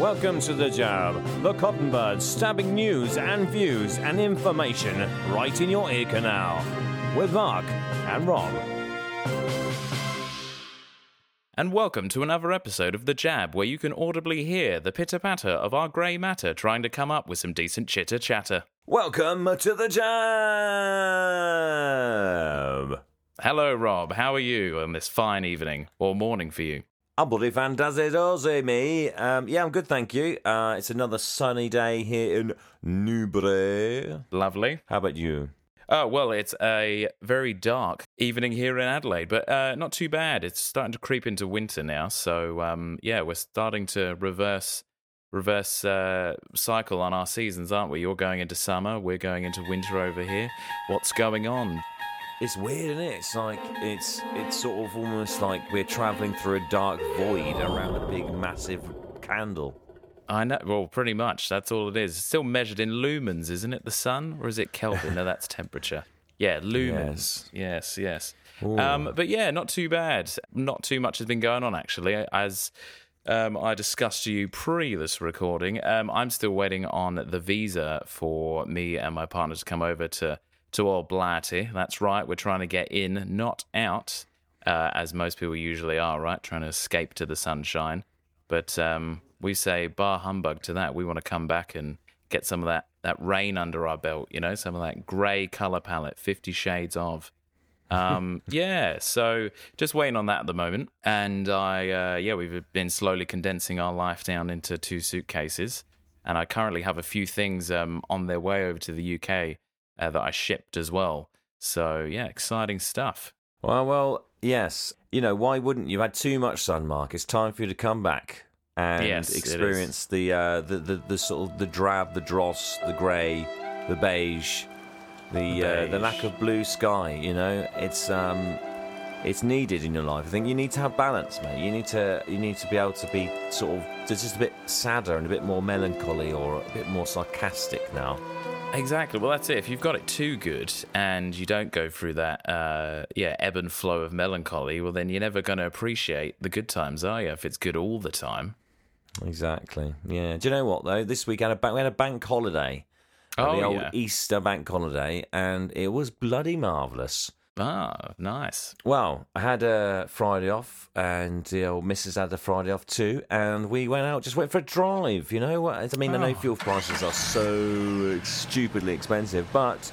Welcome to The Jab, the cotton bird stabbing news and views and information right in your ear canal. With Mark and Rob. And welcome to another episode of The Jab, where you can audibly hear the pitter patter of our grey matter trying to come up with some decent chitter chatter. Welcome to The Jab! Hello, Rob. How are you on this fine evening or morning for you? I'm bloody fantastic, also me. Um, yeah, I'm good, thank you. Uh, it's another sunny day here in Newbury. Lovely. How about you? Oh, well, it's a very dark evening here in Adelaide, but uh, not too bad. It's starting to creep into winter now. So, um, yeah, we're starting to reverse reverse uh, cycle on our seasons, aren't we? You're going into summer, we're going into winter over here. What's going on? It's weird, isn't it? It's like it's it's sort of almost like we're traveling through a dark void around a big, massive candle. I know. Well, pretty much. That's all it is. It's still measured in lumens, isn't it? The sun, or is it Kelvin? no, that's temperature. Yeah, lumens. Yes, yes. yes. Um, but yeah, not too bad. Not too much has been going on actually. As um, I discussed to you pre this recording, um, I'm still waiting on the visa for me and my partner to come over to to Old Blighty. That's right. We're trying to get in, not out, uh, as most people usually are. Right, trying to escape to the sunshine. But um, we say bar humbug to that. We want to come back and get some of that that rain under our belt. You know, some of that grey color palette, Fifty Shades of. um, yeah, so just waiting on that at the moment, and I uh, yeah we've been slowly condensing our life down into two suitcases, and I currently have a few things um, on their way over to the UK uh, that I shipped as well. So yeah, exciting stuff. Well, well, yes. You know why wouldn't you? You've had too much sun, Mark. It's time for you to come back and Yes, experience the, uh, the the the sort of the drab, the dross, the grey, the beige, the The uh, the lack of blue sky. You know, it's um, it's needed in your life. I think you need to have balance, mate. You need to you need to be able to be sort of just a bit sadder and a bit more melancholy or a bit more sarcastic now. Exactly. Well, that's it. If you've got it too good and you don't go through that, uh, yeah, ebb and flow of melancholy, well, then you're never going to appreciate the good times, are you? If it's good all the time. Exactly. Yeah. Do you know what though? This week had a ba- we had a bank holiday. Oh, the old yeah. Easter bank holiday, and it was bloody marvellous. Ah, nice. Well, I had a Friday off, and the old missus had a Friday off too, and we went out, just went for a drive. You know what? I mean, I know Oh. fuel prices are so stupidly expensive, but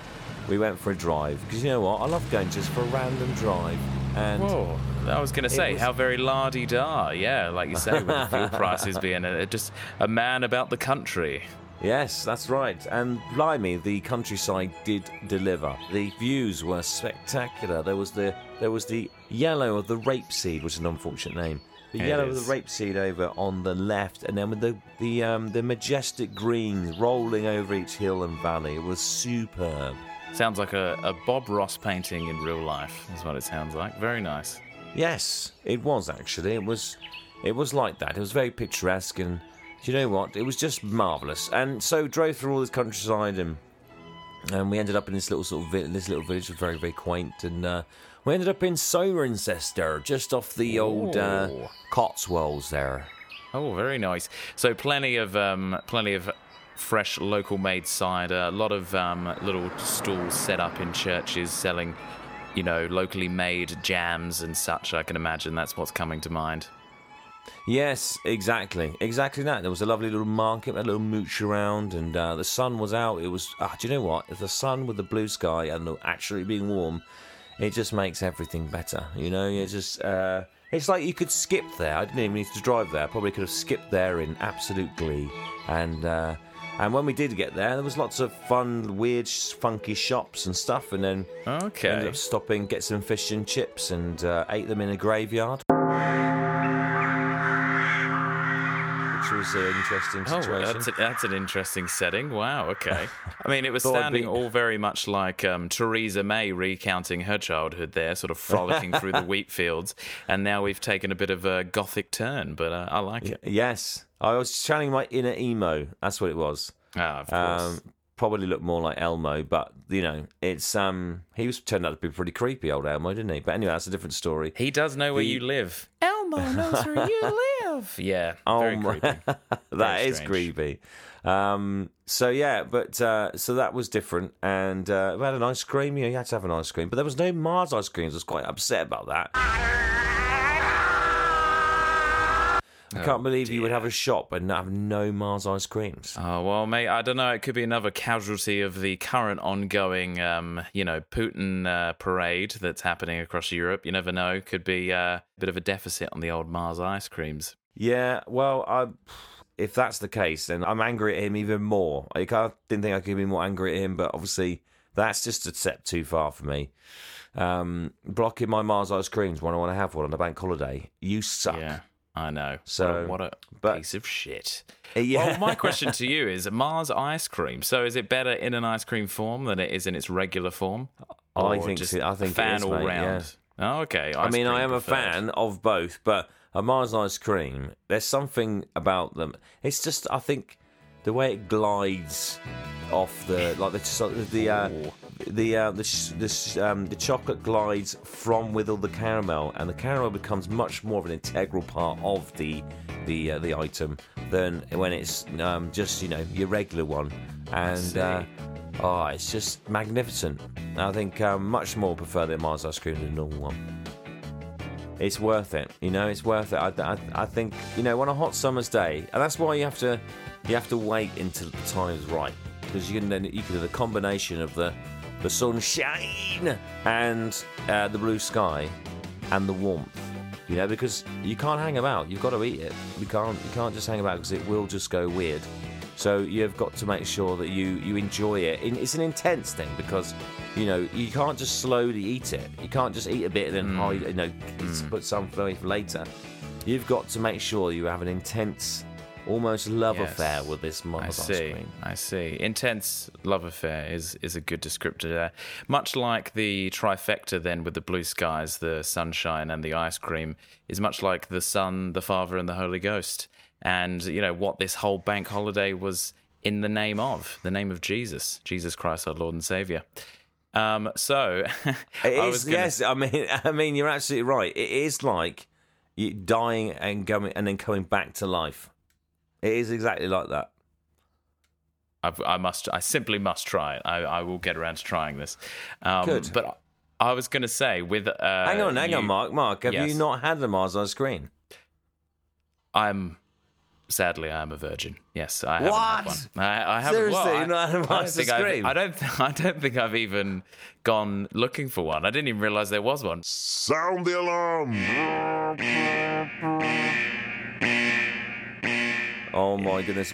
we went for a drive because you know what? I love going just for a random drive, and Whoa. I was going to say, was- how very la di da. Yeah, like you say, with the fuel prices being a, just a man about the country. Yes, that's right. And blimey, the countryside did deliver. The views were spectacular. There was the there was the yellow of the rapeseed, which is an unfortunate name. The It yellow is. of the rapeseed over on the left, and then with the the um, the majestic greens rolling over each hill and valley. It was superb. Sounds like a, a Bob Ross painting in real life, is what it sounds like. Very nice. Yes, it was actually. It was it was like that. It was very picturesque and do you know what? It was just marvellous. And so drove through all this countryside and and we ended up in this little sort of vi- this little village was very very quaint and uh, we ended up in Cirencester, just off the old uh, Cotswolds there. Oh, very nice. So plenty of um, plenty of fresh local made cider. A lot of um, little stalls set up in churches selling, you know, locally made jams and such. I can imagine that's what's coming to mind. Yes, exactly, exactly that. There was a lovely little market, a little mooch around, and uh, the sun was out. It was. Ah, do you know what? The sun with the blue sky and actually being warm, it just makes everything better. You know, you just. Uh, it's like you could skip there. I didn't even need to drive there. I probably could have skipped there in absolute glee. And uh, and when we did get there, there was lots of fun, weird, funky shops and stuff. And then ended Okay. up stopping, get some fish and chips, and uh, ate them in a graveyard. Was an interesting Oh, situation. that's, a, that's an interesting setting. Wow, okay. I mean, it was Thought sounding be- all very much like um, Theresa May recounting her childhood there, sort of frolicking through the wheat fields. And now we've taken a bit of a gothic turn, but uh, I like it. yes, I was channeling my inner emo. That's what it was. Ah, of course. Um, probably looked more like Elmo, but you know, it's um, he was turned out to be pretty creepy, old Elmo, didn't he? But anyway, that's a different story. he does know where the- you live. Elmo knows where you live. have? Yeah. Oh, very creepy. that is creepy. Um, so yeah, but uh, so that was different, and uh, we had an ice cream. You know, you had to have an ice cream, but there was no Mars ice creams. I was quite upset about that. I can't oh, believe dear. you would have a shop and have no Mars ice creams. Oh well, mate. I don't know. It could be another casualty of the current ongoing, um, you know, Putin uh, parade that's happening across Europe. You never know. Could be uh, a bit of a deficit on the old Mars ice creams. Yeah. Well, I. If that's the case, then I'm angry at him even more. I didn't think I could be more angry at him, but obviously that's just a step too far for me. Um, blocking my Mars ice creams when I want to have one on a bank holiday. You suck. Yeah. I know. So what a, but, piece of shit. Yeah. Well, my question to you is Mars ice cream. So is it better in an ice cream form than it is in its regular form? I think just I think fan is, all mate, round. Yeah. Oh, okay. Ice I mean, I am preferred. a fan of both, but a Mars ice cream, there's something about them. It's just I think the way it glides off the like the the uh, the uh, the the, um, the chocolate glides from with all the caramel, and the caramel becomes much more of an integral part of the the uh, the item than when it's um, just you know your regular one. And uh, oh, it's just magnificent. I think um, much more prefer the Mars ice cream than the normal one. It's worth it, you know. It's worth it. I, I, I think you know on a hot summer's day, and that's why you have to you have to wait until the time is right because you can then you can do the combination of the the sunshine and uh, the blue sky and the warmth. You know, because you can't hang about. You've got to eat it. You can't. You can't just hang about because it will just go weird. So you've got to make sure that you you enjoy it. It's an intense thing because you know you can't just slowly eat it. You can't just eat a bit and then mm. hide, you know mm. put some for later. You've got to make sure you have an intense almost love yes. affair with this Mars I see, cream. I see. Intense love affair is is a good descriptor there. Much like the trifecta then with the blue skies, the sunshine and the ice cream is much like the Son, the Father and the Holy Ghost. And you know what this whole bank holiday was in the name of, the name of Jesus, Jesus Christ our Lord and Savior. Um, so it is, gonna... yes, I mean I mean you're absolutely right. It is like dying and going and then coming back to life. It is exactly like that. I've, i must. I simply must try it. I, I, will get around to trying this. Um, Good. But I was going to say with. Uh, hang on, hang you, on, Mark. Mark, have yes. you not had the Mars on screen? I'm. Sadly, I am a virgin. Yes, I haven't what? had one. I, I haven't. Seriously, well, you're not had a Mars on screen? I don't. I don't think I've even gone looking for one. I didn't even realize there was one. Sound the alarm! Oh my goodness.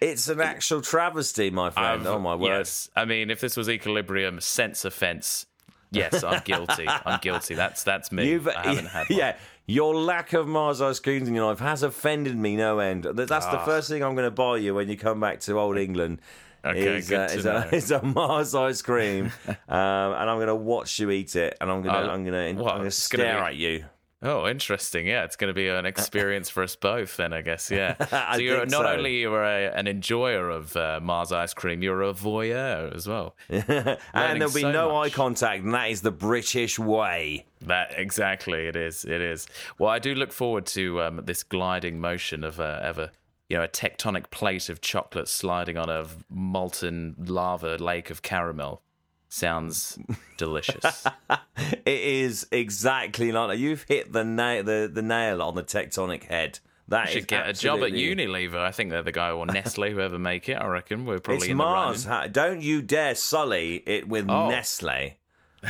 It's an actual travesty, my friend. I've, oh my word. Yes. I mean, if this was Equilibrium, sense offence. Yes, I'm guilty. I'm guilty. That's that's me. You've, I haven't had one. Yeah, your lack of Mars ice creams in your life has offended me no end. That's the ah. first thing I'm going to buy you when you come back to old England. Okay, is, uh, is, a, is, a, Mars ice cream, um, and I'm going to watch you eat it, and I'm going to I'm going to stare at you. Oh, interesting. Yeah, it's going to be an experience for us both, then I guess. Yeah. So you're not so. only you're a, an enjoyer of uh, Mars ice cream, you're a voyeur as well. and there'll be so no much. eye contact, and that is the British way. That exactly it is. It is. Well, I do look forward to um, this gliding motion of uh, ever you know, a tectonic plate of chocolate sliding on a molten lava lake of caramel. Sounds delicious. it is exactly like that. You've hit the nail, the, the nail on the tectonic head. That should get absolutely... a job at Unilever. I think they're the guy or Nestle, whoever make it. I reckon we're probably it's in Mars. the running. Don't you dare sully it with oh. Nestle.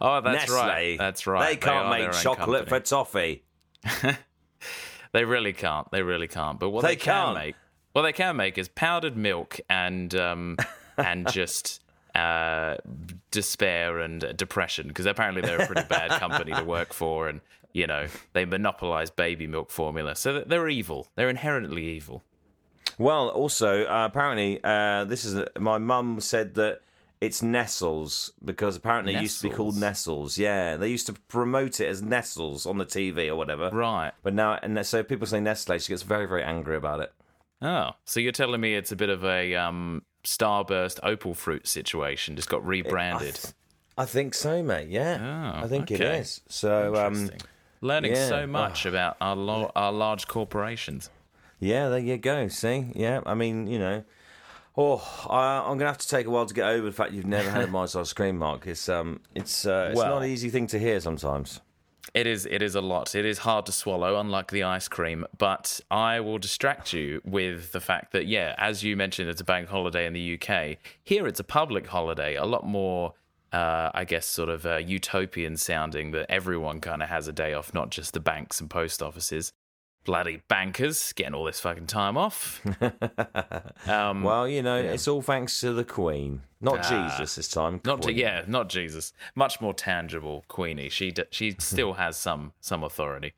oh, that's Nestle. right. That's right. They can't they make chocolate for toffee. they really can't. They really can't. But what they, they can can't. make, what they can make is powdered milk and um, and just uh, despair and depression because apparently they're a pretty bad company to work for and you know they monopolize baby milk formula so they're evil they're inherently evil well also uh, apparently uh, this is my mum said that it's Nestles because apparently Nestles. it used to be called Nestles. Yeah, they used to promote it as Nestles on the TV or whatever. Right. But now, and so people say Nestle. She gets very, very angry about it. Oh, so you're telling me it's a bit of a um, Starburst Opal Fruit situation just got rebranded. I, th- I think so, mate. Yeah, oh, I think okay. it is. So, um, Learning Yeah. so much about our lo- our large corporations. Yeah, there you go. See, yeah, I mean, you know, oh, I, I'm gonna have to take a while to get over the fact you've never had a Mars ice cream, Mark. It's um, it's uh, it's Well- not an easy thing to hear sometimes. It is it is a lot. It is hard to swallow, unlike the ice cream. But I will distract you with the fact that yeah, as you mentioned, it's a bank holiday in the UK. Here, it's a public holiday. A lot more, uh, I guess, sort of uh, utopian sounding. That everyone kind of has a day off, not just the banks and post offices. Bloody bankers getting all this fucking time off. um, Well, you know, it's all thanks to the Queen, not Ah. Jesus this time. Not to, yeah, not Jesus. Much more tangible, Queenie. She d- she still has some some authority.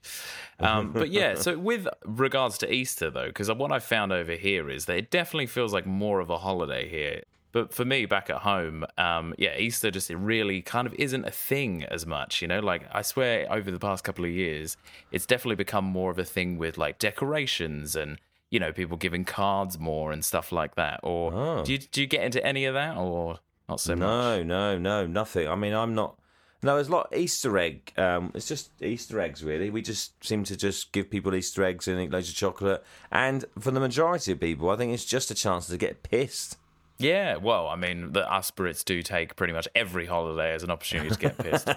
Um, but yeah, so with regards to Easter though, because what I found over here is that it definitely feels like more of a holiday here. But for me, back at home, um, yeah, Easter just it really kind of isn't a thing as much. You know, like I swear, over the past couple of years, it's definitely become more of a thing with like decorations and you know people giving cards more and stuff like that. Or Oh. do you do you get into any of that or not so much? No, no, no, nothing. I mean, I'm not. No, there's a lot Easter egg. Um, it's just Easter eggs, really. We just seem to just give people Easter eggs and eat loads of chocolate. And for the majority of people, I think it's just a chance to get pissed. Yeah, well, I mean, the us Brits do take pretty much every holiday as an opportunity to get pissed.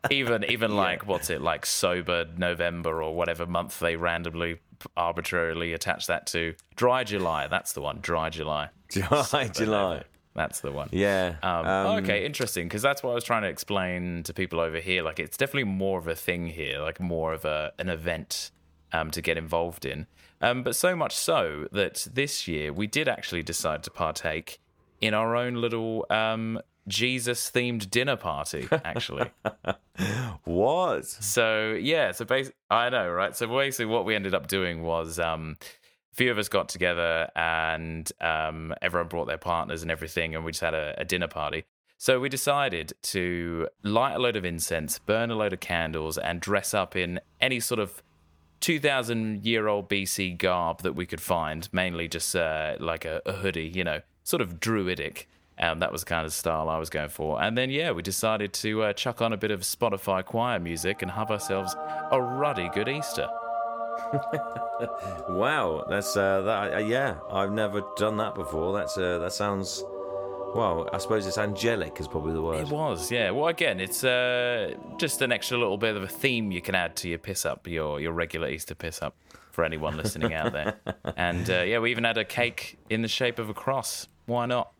even, even like what's it like sober November or whatever month they randomly, arbitrarily attach that to. Dry July, that's the one. Dry July, July, July. that's the one. Yeah. Um, um, okay, interesting. Because that's what I was trying to explain to people over here. Like, it's definitely more of a thing here, like more of a an event um, to get involved in. Um, but so much so that this year we did actually decide to partake in our own little um, Jesus themed dinner party. Actually, What? so yeah, so basically, I know, right? So basically, what we ended up doing was um, a few of us got together and um, everyone brought their partners and everything, and we just had a, a dinner party. So we decided to light a load of incense, burn a load of candles, and dress up in any sort of 2000 year old BC garb that we could find, mainly just uh, like a, a hoodie, you know, sort of druidic. Um, that was the kind of style I was going for. And then, yeah, we decided to uh, chuck on a bit of Spotify choir music and have ourselves a ruddy good Easter. Wow. That's uh, that. Uh, yeah, I've never done that before. That's uh, that sounds. Well, I suppose it's angelic is probably the word. It was, yeah. Well, again, it's uh, just an extra little bit of a theme you can add to your piss up, your your regular Easter piss up, for anyone listening out there. And uh, yeah, we even had a cake in the shape of a cross. Why not?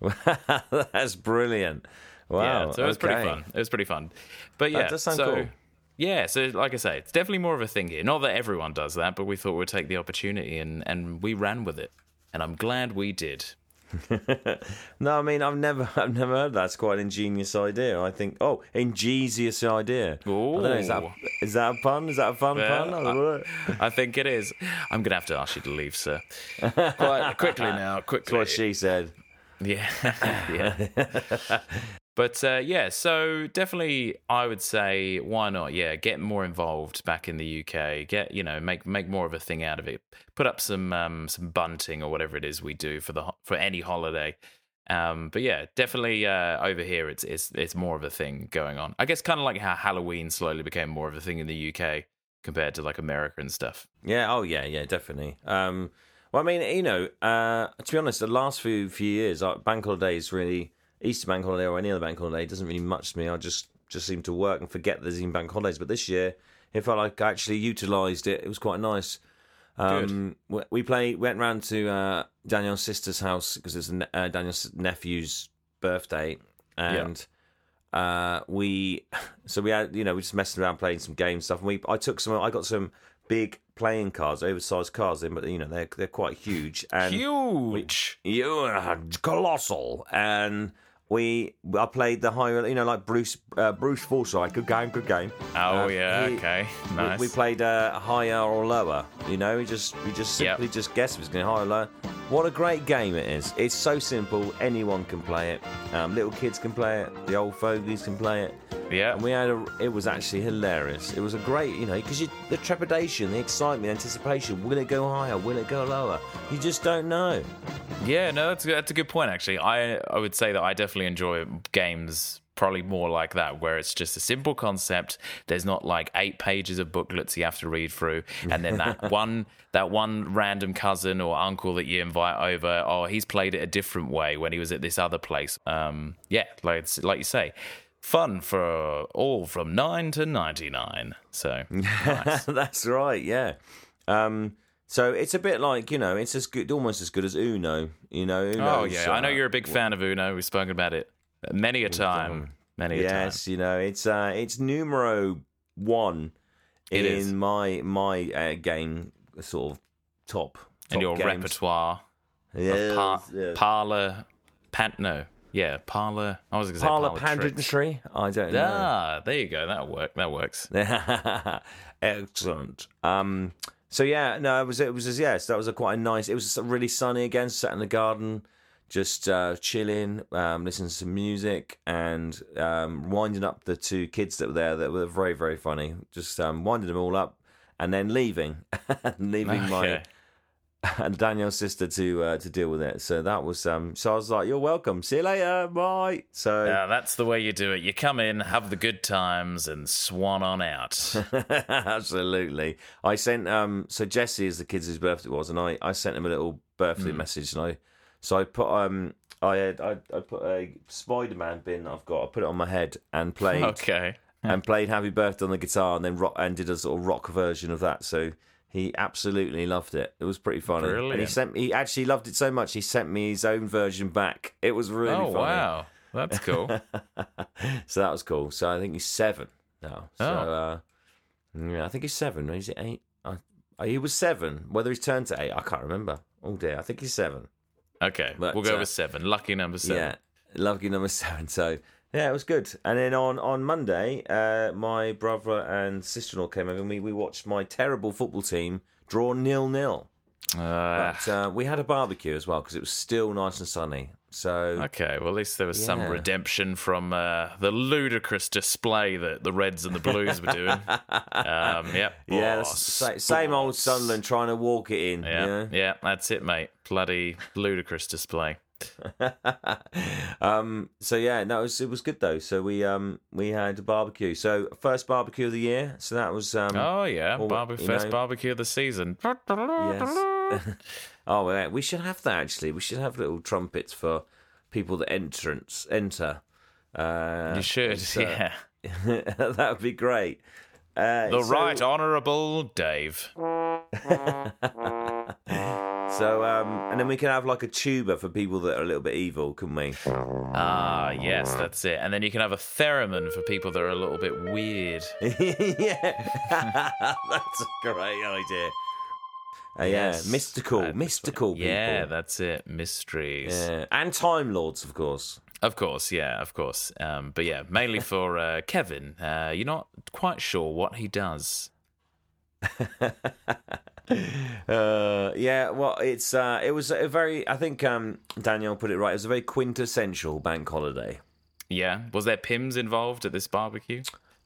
That's brilliant. Wow. yeah, so it was pretty fun. It was pretty fun. But yeah, does sound so cool. yeah, so like I say, it's definitely more of a thing here. Not that everyone does that, but we thought we'd take the opportunity and and we ran with it, and I'm glad we did. No, I mean I've never, I've never heard that. It's quite an ingenious idea. I think. Oh, ingenious idea. I don't know, is that Ooh. is that a pun? Is that a fun Well, pun? I. I think it is. I'm gonna have to ask you to leave, sir. Quite quickly now, quickly. That's what she said. Yeah, yeah. But uh, yeah, so definitely, I would say, why not? Yeah, get more involved back in the UK. Get you know, make make more of a thing out of it. Put up some um, some bunting or whatever it is we do for the for any holiday. Um, but yeah, definitely uh, over here, it's it's it's more of a thing going on. I guess kind of like how Halloween slowly became more of a thing in the UK compared to like America and stuff. Yeah. Oh, yeah. Yeah. Definitely. Um. Well, I mean, you know, uh, to be honest, the last few few years, uh, bank holidays really Easter bank holiday or any other bank holiday doesn't really much to me. I just just seem to work and forget there's even bank holidays. But this year, it felt like I actually utilised it. It was quite nice. Um, we- we played, went round to uh, Daniel's sister's house because it's uh, Daniel's nephew's birthday, and uh, we so we had you know we just messed around playing some game stuff. And we I took some, I got some big playing cards, oversized cards, in, but you know they're they're quite huge and Huge. you are colossal and. We, I played the higher, you know, like Bruce, uh, Bruce Forsyth. Good game, good game. Oh Uh, yeah, he- okay, we- nice. We, played uh, higher or lower. You know, we just we just Yep. simply just guessed if it's going higher or lower. What a great game it is! It's so simple. Anyone can play it. Um, little kids can play it. The old fogies can play it. Yeah, And we had a. It was actually hilarious. It was a great, you know, because the trepidation, the excitement, the anticipation. Will it go higher? Will it go lower? You just don't know. Yeah, no, that's that's a good point. Actually, I I would say that I definitely enjoy games probably more like that, where it's just a simple concept. There's not like eight pages of booklets you have to read through, and then that one that one random cousin or uncle that you invite over, oh, he's played it a different way when he was at this other place. Um, yeah, like like you say, fun for all from nine to ninety nine. So nice. that's right. Yeah. Um, so it's a bit like you know, it's as good, almost as good as Uno. You know. Uno's, oh yeah, I know uh, you're a big fan of Uno. We've spoken about it many a time. Many a time. Yes, you know, it's uh, it's numero one It in is. my my uh, game sort of top. And top your games. repertoire Yes, of par- yeah. parlor, pan- no, yeah, parlor. I was going to say Parlor parlor, tricks. I don't know. Ah, there you go. That work. That works. Excellent. Um, so yeah, no, it was it was yes, that was a quite a nice. It was really sunny again. Sat in the garden, just uh, chilling, um, listening to some music, and um, winding up the two kids that were there that were very very funny. Just um, winding them all up, and then leaving, leaving my Okay. and Daniel's sister to uh, to deal with it. So that was um. So I was like, "You're welcome. See you later. Bye." So Yeah, that's the way you do it. You come in, have the good times, and swan on out. Absolutely. I sent um so Jesse is the kid's whose birthday was and I, I sent him a little birthday message and I so I put um I had I, I put a Spider Man bin I've got, I put it on my head and played okay. and played Happy Birthday on the guitar and then rock and did a sort of rock version of that. So he absolutely loved it. It was pretty funny. And he Brilliant. sent he actually loved it so much he sent me his own version back. It was really oh funny. wow, that's cool. so that was cool. So I think he's seven now. So Oh. uh, yeah, I think he's seven. Is it eight? I, uh, he was seven. Whether he's turned to eight, I can't remember. Oh dear, I think he's seven. Okay, But, we'll go uh, with seven. Lucky number seven. Yeah, lucky number seven. So yeah, it was good. And then on on Monday, uh, my brother and sister in law came over and we we watched my terrible football team draw nil nil. Uh, But uh, we had a barbecue as well because it was still nice and sunny. So Okay, well, at least there was some redemption from uh, the ludicrous display that the Reds and the Blues were doing. Um, yep. yeah, Oh, sa- same old. Sunderland trying to walk it in. Yeah, you know? yeah, that's it, mate. Bloody ludicrous display. um, so yeah, no, it was, it was good though. So we um we had a barbecue. So first barbecue of the year. So that was um Oh yeah, well, barbe- first know- barbecue of the season. yes. oh yeah, we should have that actually. We should have little trumpets for people that entrance enter. Uh, You should, so- yeah. that would be great. Uh, The so- Right Honourable Dave. So um, and then we can have like a tuba for people that are a little bit evil, couldn't we? Ah, yes, that's it. And then you can have a theremin for people that are a little bit weird. yeah, that's a great idea. Uh, Yes, yeah, mystical, that's mystical people. Yeah, that's it. Mysteries. Yeah, and Time Lords, of course. Of course, yeah, of course. Um, but yeah, mainly for uh, Kevin. Uh, you're not quite sure what he does. Uh, yeah, well, it's uh, it was a very. I think um, Daniel put it right. It was a very quintessential bank holiday. Yeah. Was there Pimm's involved at this barbecue?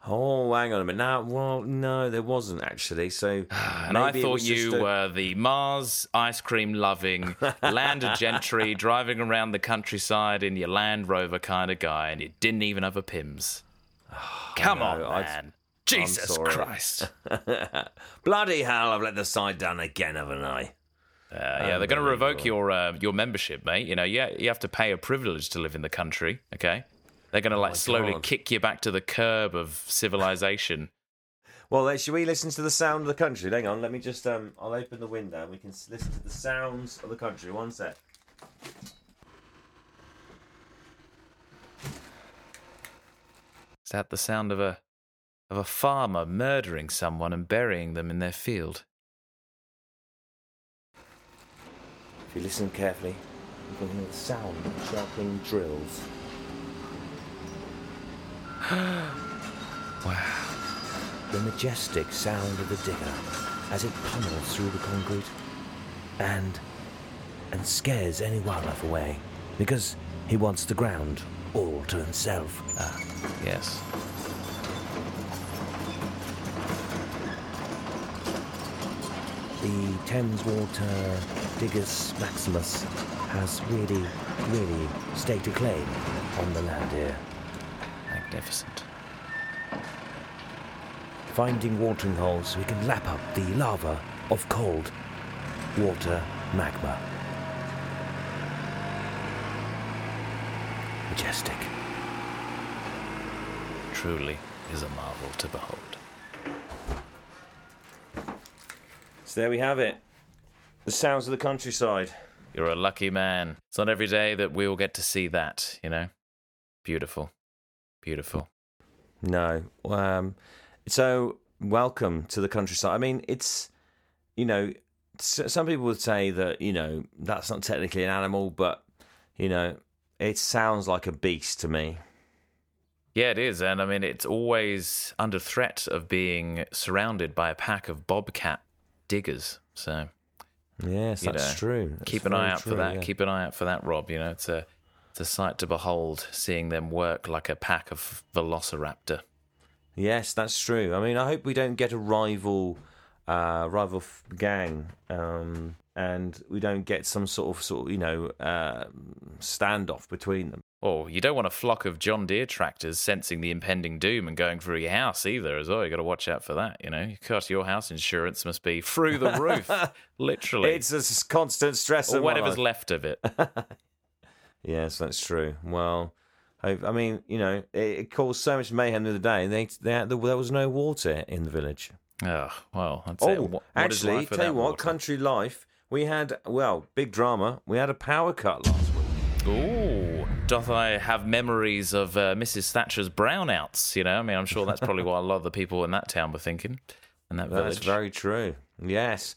Oh, hang on a minute. Now, well, no, there wasn't actually. So, And I thought you a- were the Mars ice cream loving, landed gentry, driving around the countryside in your Land Rover kind of guy, and you didn't even have a Pimm's. Come on, I- man. Jesus. Christ. bloody hell! I've let the side down again, haven't I? Uh, yeah, they're going to revoke your uh, your membership, mate. You know, yeah, you have to pay a privilege to live in the country. Okay, they're going to like slowly Oh God. kick you back to the curb of civilization. Well, should we listen to the sound of the country? Hang on, let me just um, I'll open the window and we can listen to the sounds of the country. One sec. Is that the sound of a of a farmer murdering someone and burying them in their field? If you listen carefully, you can hear the sound of sharpening drills. wow. The majestic sound of the digger as it pummels through the concrete and and scares any wildlife away because he wants the ground all to himself. Ah, Yes. The Thames Water Diggers Maximus has really, really staked a claim on the land here. Magnificent. Finding watering holes, we can lap up the lava of cold water magma. Majestic. Truly is a marvel to behold. So there we have it. The sounds of the countryside. You're a lucky man. It's not every day that we all get to see that, you know? Beautiful. Beautiful. No. Um, so, welcome to the countryside. I mean, it's, you know, some people would say that, you know, that's not technically an animal, but, you know, it sounds like a beast to me. Yeah, it is. And I mean, it's always under threat of being surrounded by a pack of bobcat diggers. So, yes, that's know, true. That's keep an eye out true, for that. Yeah. Keep an eye out for that, Rob. You know, it's a, it's a sight to behold seeing them work like a pack of velociraptor. Yes, that's true. I mean, I hope we don't get a rival, uh, rival gang. Um, and we don't get some sort of sort of you know uh, standoff between them. Or you don't want a flock of John Deere tractors sensing the impending doom and going through your house either, as well. You got to watch out for that. You know, because your house insurance must be through the roof, literally. It's a constant stress. Or whatever's left of it. yes, that's true. Well. I, mean, you know, it, it, caused so much mayhem the other day, and they, they, there was no water in the village. Oh, well, that's oh, it. What, actually, tell you what, water? country life we had, well, big drama. We had a power cut last week. Ooh. Doth I have memories of uh, Mrs. Thatcher's brownouts? You know, I mean, I'm sure that's probably what a lot of the people in that town were thinking, in that That's very true. Yes.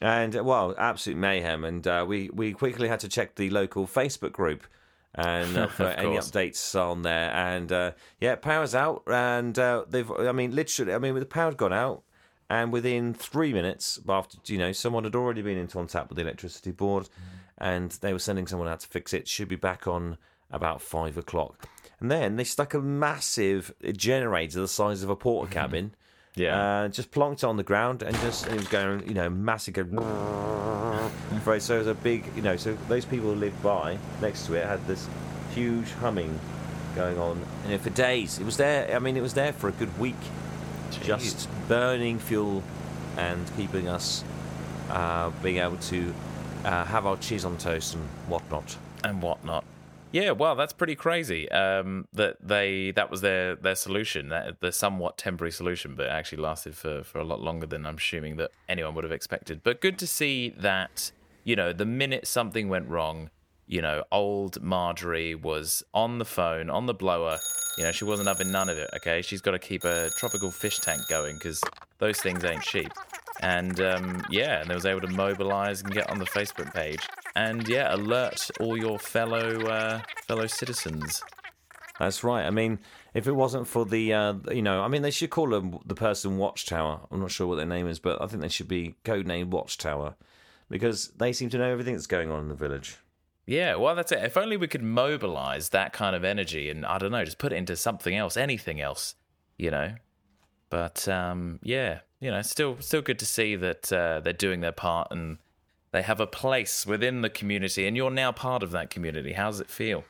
And, well, absolute mayhem. And uh, we, we quickly had to check the local Facebook group and uh, for any updates on there. And uh, yeah, power's out, and uh, they've. I mean, literally, I mean, the power's gone out, and within three minutes after you know someone had already been in contact with the electricity board and they were sending someone out to fix it should be back on about five o'clock and then they stuck a massive generator the size of a Portakabin yeah uh, just plonked on the ground and just it was going you know massive right so it was a big you know so those people who lived by next to it had this huge humming going on and for days it was there i mean it was there for a good week Jeez. just burning fuel and keeping us uh, being able to uh, have our cheese on toast and whatnot. And whatnot. Yeah, well, that's pretty crazy. Um, that they that was their their solution, that, the somewhat temporary solution, but actually lasted for for a lot longer than I'm assuming that anyone would have expected. But good to see that you know the minute something went wrong, you know, old Marjorie was on the phone, on the blower. You know, she wasn't having none of it, okay? She's got to keep a tropical fish tank going because those things ain't cheap. And um, yeah, and they was able to mobilize and get on the Facebook page and yeah, alert all your fellow uh, fellow citizens. That's right. I mean, if it wasn't for the, uh, you know, I mean, they should call them the person Watchtower. I'm not sure what their name is, but I think they should be codenamed Watchtower because they seem to know everything that's going on in the village. Yeah, well, that's it. If only we could mobilize that kind of energy and, I don't know, just put it into something else, anything else, you know? But um, yeah, you know, still, still good to see that uh, they're doing their part and they have a place within the community, and you're now part of that community. How does it feel?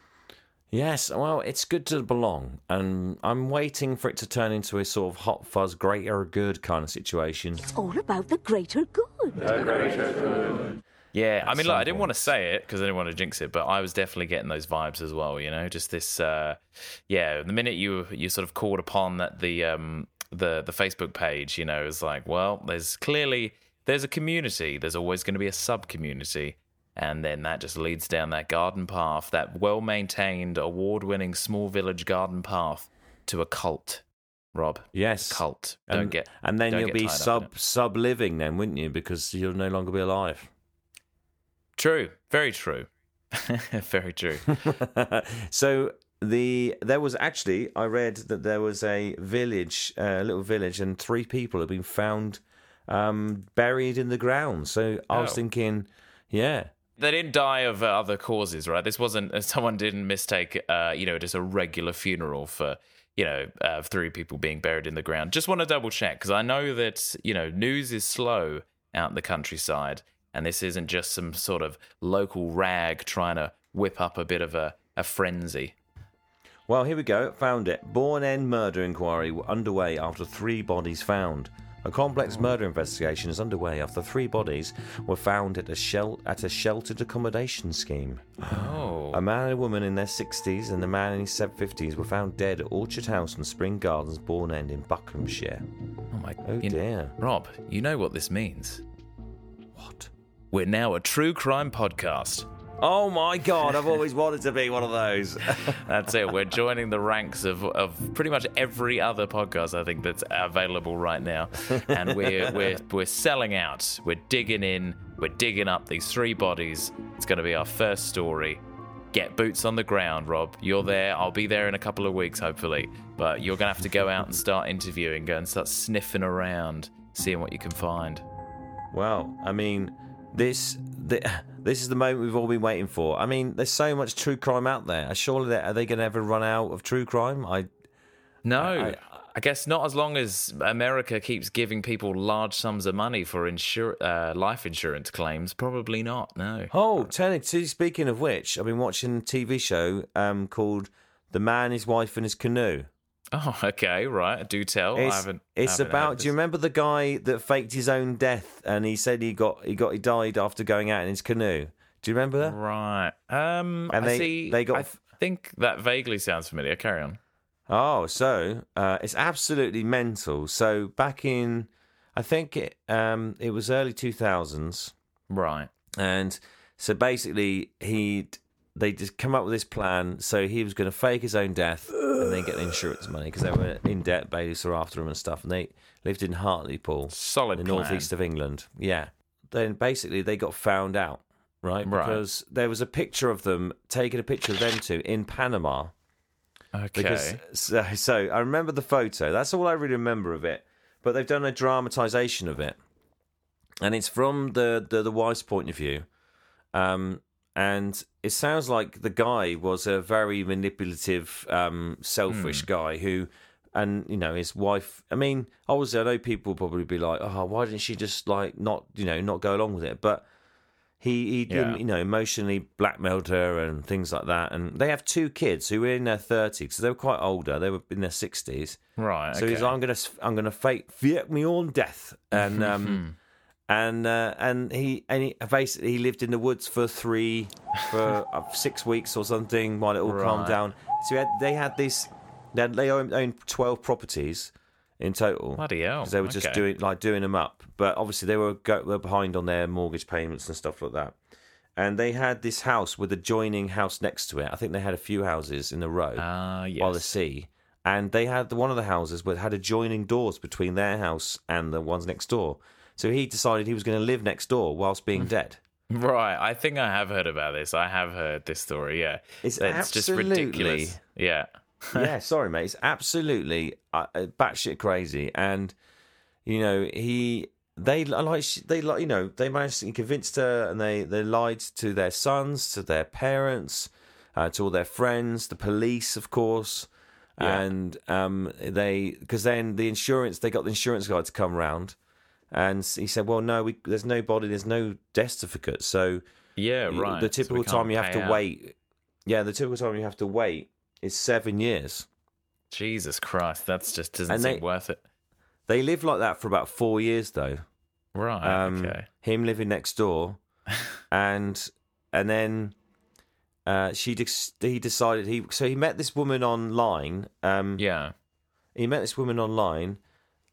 Yes, well, it's good to belong, and I'm waiting for it to turn into a sort of hot fuzz, greater good kind of situation. It's all about the greater good. The greater good. Yeah, I mean, look, I didn't want to say it because I didn't want to jinx it, but I was definitely getting those vibes as well. You know, just this, uh, yeah. The minute you you sort of called upon that the um the the Facebook page, you know, is like, well, there's clearly there's a community. There's always going to be a sub community, and then that just leads down that garden path, that well maintained, award winning small village garden path to a cult. Rob, yes, cult. Don't and, get, and then you'll be sub sub living, then, wouldn't you? Because you'll no longer be alive. True. Very true. Very true. so the there was actually I read that there was a village, a uh, little village, and three people have been found um, buried in the ground. So I was oh. thinking, yeah. They didn't die of uh, other causes, right? This wasn't someone didn't mistake, uh, you know, just a regular funeral for you know, uh, three people being buried in the ground. Just want to double check because I know that you know news is slow out in the countryside, and this isn't just some sort of local rag trying to whip up a bit of a, a frenzy. Well, here we go. Found it. Bourne End murder inquiry underway after three bodies found. A complex hmm. murder investigation is underway after three bodies were found at a, shel- at a sheltered accommodation scheme. Oh. A man and a woman in their 60s and a man in his 50s were found dead at Orchard House and Spring Gardens, Bourne End in Buckinghamshire. Oh my Oh you- dear. Rob, you know what this means. What? We're now a true crime podcast. Oh my god, I've always wanted to be one of those. That's it. We're joining the ranks of, of pretty much every other podcast I think that's available right now, and we're we're we're selling out. We're digging in. We're digging up these three bodies. It's going to be our first story. Get boots on the ground, Rob. You're there. I'll be there in a couple of weeks, hopefully. But you're going to have to go out and start interviewing. Go and start sniffing around, seeing what you can find. Well, I mean, this the, this is the moment we've all been waiting for. I mean, there's so much true crime out there. Surely, are they going to ever run out of true crime? I No, I- I, guess not as long as America keeps giving people large sums of money for insur- uh, life insurance claims. Probably not. No. oh, Tony. t- Speaking of which, I've been watching a TV show um, called "The Man, His Wife, and His Canoe." Oh, okay, right. Do tell. I It's, haven't. it's haven't heard about. Do you remember the guy that faked his own death and he said he got he got he died after going out in his canoe? Do you remember that? Right. Um. And I they- see. they got- I think that vaguely sounds familiar. Carry on. Oh, so uh, it's absolutely mental. So back in, I think it um, it was early two thousands, Right. and so basically he they just come up with this plan. So he was going to fake his own death and then get the insurance money because they were in debt. Bailiffs were after him and stuff, and they lived in Hartlepool, Solid in the plan. northeast of England. Yeah. Then basically they got found out, right? Right. Because there was a picture of them taking a picture of them two in Panama. Okay. Because so, so I remember the photo. That's all I really remember of it. But they've done a dramatization of it, and it's from the the, the wife's point of view. Um, and it sounds like the guy was a very manipulative, um, selfish guy who, and you know, his wife. I mean, obviously, I know people will probably be like, "Oh, why didn't she just like not, you know, not go along with it?" But he, he Yeah. you know, emotionally blackmailed her and things like that. And they have two kids who were in their thirties, so they were quite older. They were in their sixties. right. So he's like, I'm gonna, I'm gonna fake, me on death, and um, and uh, and he and he basically he lived in the woods for three, for uh, six weeks or something while it all calmed down. So had, they had this, they, had, they owned, owned twelve properties in total. Bloody hell. they were just doing like doing them up, but obviously they were go, were behind on their mortgage payments and stuff like that. And they had this house with a joining house next to it. I think they had a few houses in a row Ah, yes. by the sea, and they had one of the houses where had adjoining doors between their house and the ones next door. So he decided he was going to live next door whilst being dead. Right. I think I have heard about this. I have heard this story. Yeah. It's just absolutely- ridiculous. Yeah. yeah, sorry, mate. It's absolutely uh, uh, batshit crazy, and you know he. They like they like you know they managed to convince her and they they lied to their sons to their parents uh, to all their friends the police of course Yeah. and um they because then the insurance they got the insurance guy to come round and he said well no we there's no body there's no death certificate so Yeah. Right. the So typical time you have to out. wait yeah the typical time you have to wait is seven years Jesus Christ. That's just doesn't And seem they- worth it. They lived like that for about four years, though. Right. Um, okay. Him living next door, and and then uh, she de- he decided he so he met this woman online. Um, Yeah. he met this woman online,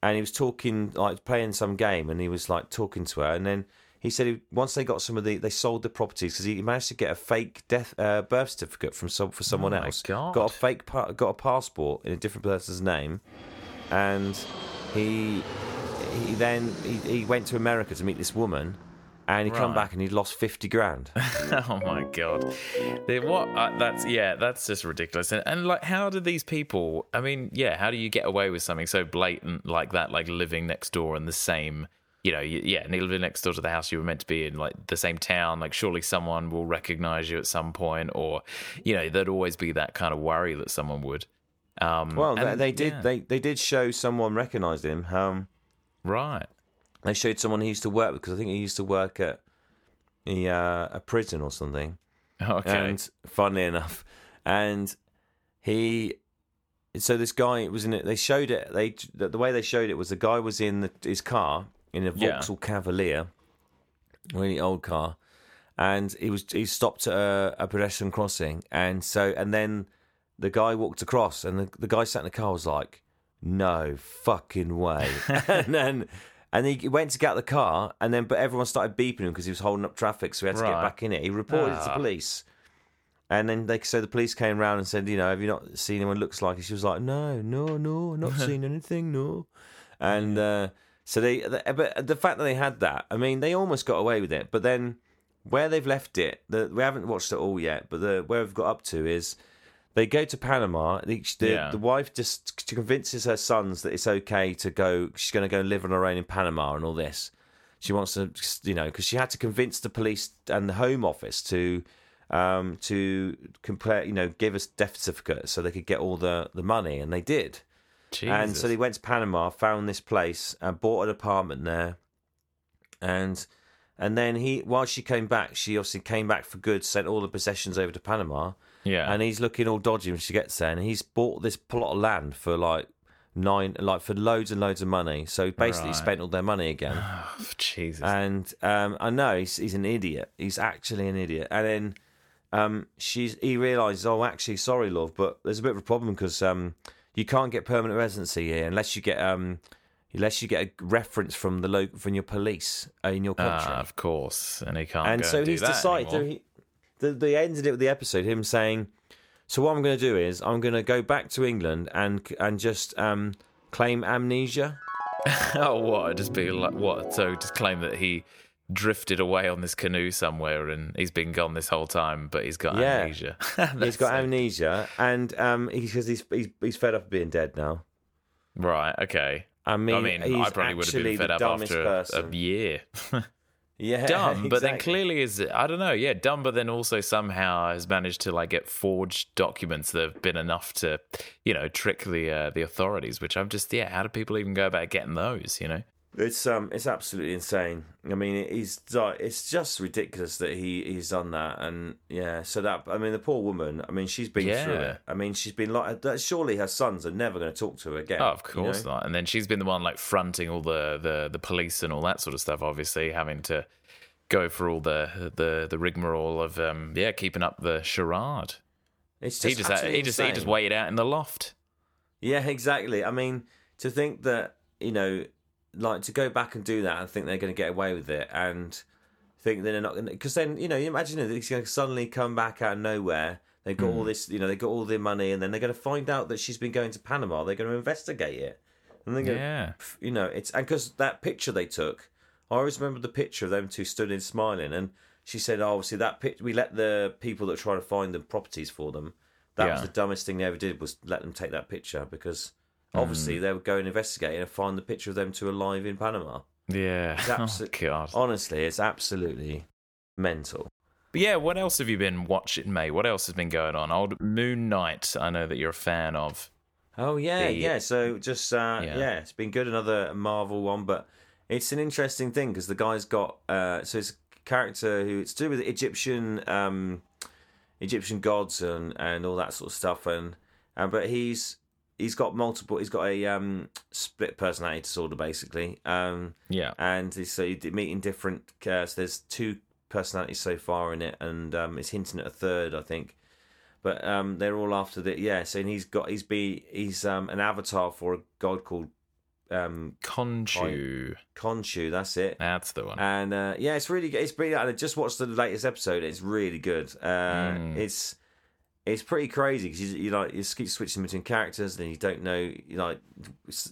and he was talking like playing some game, and he was like talking to her, and then he said he, once they got some of the they sold the properties because he managed to get a fake death uh, birth certificate from some for someone Oh my else. God. Got a fake pa- got a passport in a different person's name, and he he then he, he went to America to meet this woman. And he come Right. back and he'd lost fifty grand. oh my god. The- what? Uh, that's yeah. That's just ridiculous. And, and like, how do these people? I mean, yeah. How do you get away with something so blatant like that? Like living next door in the same. You know, you- yeah, and live next door to the house you were meant to be in, like the same town. Like, surely someone will recognize you at some point, or you know, there'd always be that kind of worry that someone would. Um, Well, they, they did. yeah. They they did show someone recognised him. Um, right. They showed someone he used to work with because I think he used to work at a, uh, a prison or something. Okay. And funnily enough, and he so this guy was in it. They showed it. They the, the way they showed it was the guy was in the, his car in a Vauxhall yeah. Cavalier, really old car, and he was he stopped at a, a, pedestrian crossing, and so and then the guy walked across, and the, the guy sat in the car was like, "No fucking way," and then. And he went to get out the car, and then but everyone started beeping him because he was holding up traffic, so he had to right. get back in it. He reported ah. it to police, and then they so the police came around and said, you know, have you not seen anyone looks like? She was like, no, no, no, not seen anything, no. And uh, so they, but the fact that they had that, I mean, they almost got away with it. But then where they've left it, the, we haven't watched it all yet. But the where we've got up to is they go to Panama. The, the, yeah. the wife just convinces her sons that it's okay to go. She's going to go and live on her own in Panama and all this. She wants to, you know, because she had to convince the police and the Home Office to um, to compare, you know, give us death certificates so they could get all the, the money, and they did. Jesus. And so they went to Panama, found this place, and bought an apartment there. And and then he, while she came back, she obviously came back for good, sent all the possessions over to Panama. Yeah. And he's looking all dodgy when she gets there, and he's bought this plot of land for like nine, like for loads and loads of money. So basically, right. spent all their money again. Oh, Jesus. And um, I know he's he's an idiot. He's actually an idiot. And then um, she's he realizes, oh, actually, sorry, love, but there's a bit of a problem because um, you can't get permanent residency here unless you get um, unless you get a reference from the local from your police in your country. Ah, of course, and he can't. And so and he's decided. To, he, they ended it with the episode him saying, "So what I'm going to do is I'm going to go back to England and and just um, claim amnesia." oh, what? Just be like what? So just claim that he drifted away on this canoe somewhere and he's been gone this whole time, but he's got yeah. amnesia. he's got so... amnesia, and um, because he's, he's he's fed up of being dead now. Right. Okay. I mean, I mean, I probably would have been fed up after a, a, year. yeah, dumb, exactly. but then clearly is I don't know. Yeah, dumb, but then also somehow has managed to like get forged documents that have been enough to, you know, trick the uh, the authorities. Which I'm just yeah, how do people even go about getting those? You know. It's um, it's absolutely insane. I mean, he's it's just ridiculous that he he's done that, and yeah. So that I mean, the poor woman. I mean, she's been yeah. through it. I mean, she's been like, surely her sons are never going to talk to her again. Oh, of course you know? not. And then she's been the one like fronting all the the the police and all that sort of stuff. Obviously, having to go for all the the the rigmarole of um yeah, keeping up the charade. It's just he just he just he just waited out in the loft. Yeah, exactly. I mean, to think that you know like to go back and do that and think they're going to get away with it and think they're not going to because then you know you imagine it's going to suddenly come back out of nowhere they've got mm. all hmm. this you know they've got all their money and then they're going to find out that she's been going to panama they're going to investigate it and they're going yeah. to you know it's and because that picture they took i always remember the picture of them two stood in smiling and she said oh see that pic- we let the people that try to find the properties for them that yeah. was the dumbest thing they ever did was let them take that picture because Obviously, mm. they would go and investigate and find the picture of them two alive in Panama. Yeah. It's abso- oh, God. Honestly, it's absolutely mental. But yeah, what else have you been watching, mate? What else has been going on? Old Moon Knight, I know that you're a fan of. Oh yeah, the... yeah. So just uh, yeah. yeah. it's been good. Another Marvel one, but it's an interesting thing because the guy's got uh, so it's a character who it's to do with Egyptian um, Egyptian gods and and all that sort of stuff, and and but he's he's got multiple. He's got a um, split personality disorder, basically. Um, yeah, and he's so you meeting different. Uh, so there's two personalities so far in it, and um, it's hinting at a third, I think. But um, they're all after the yeah. So he's got he's be he's um, an avatar for a god called um Khonshu. Khonshu, that's it. That's the one. And uh, yeah, it's really good. It's pretty. I just watched the latest episode. It's really good. Uh, mm. It's it's pretty crazy because you, you like you keep switching between characters, and you don't know, you like,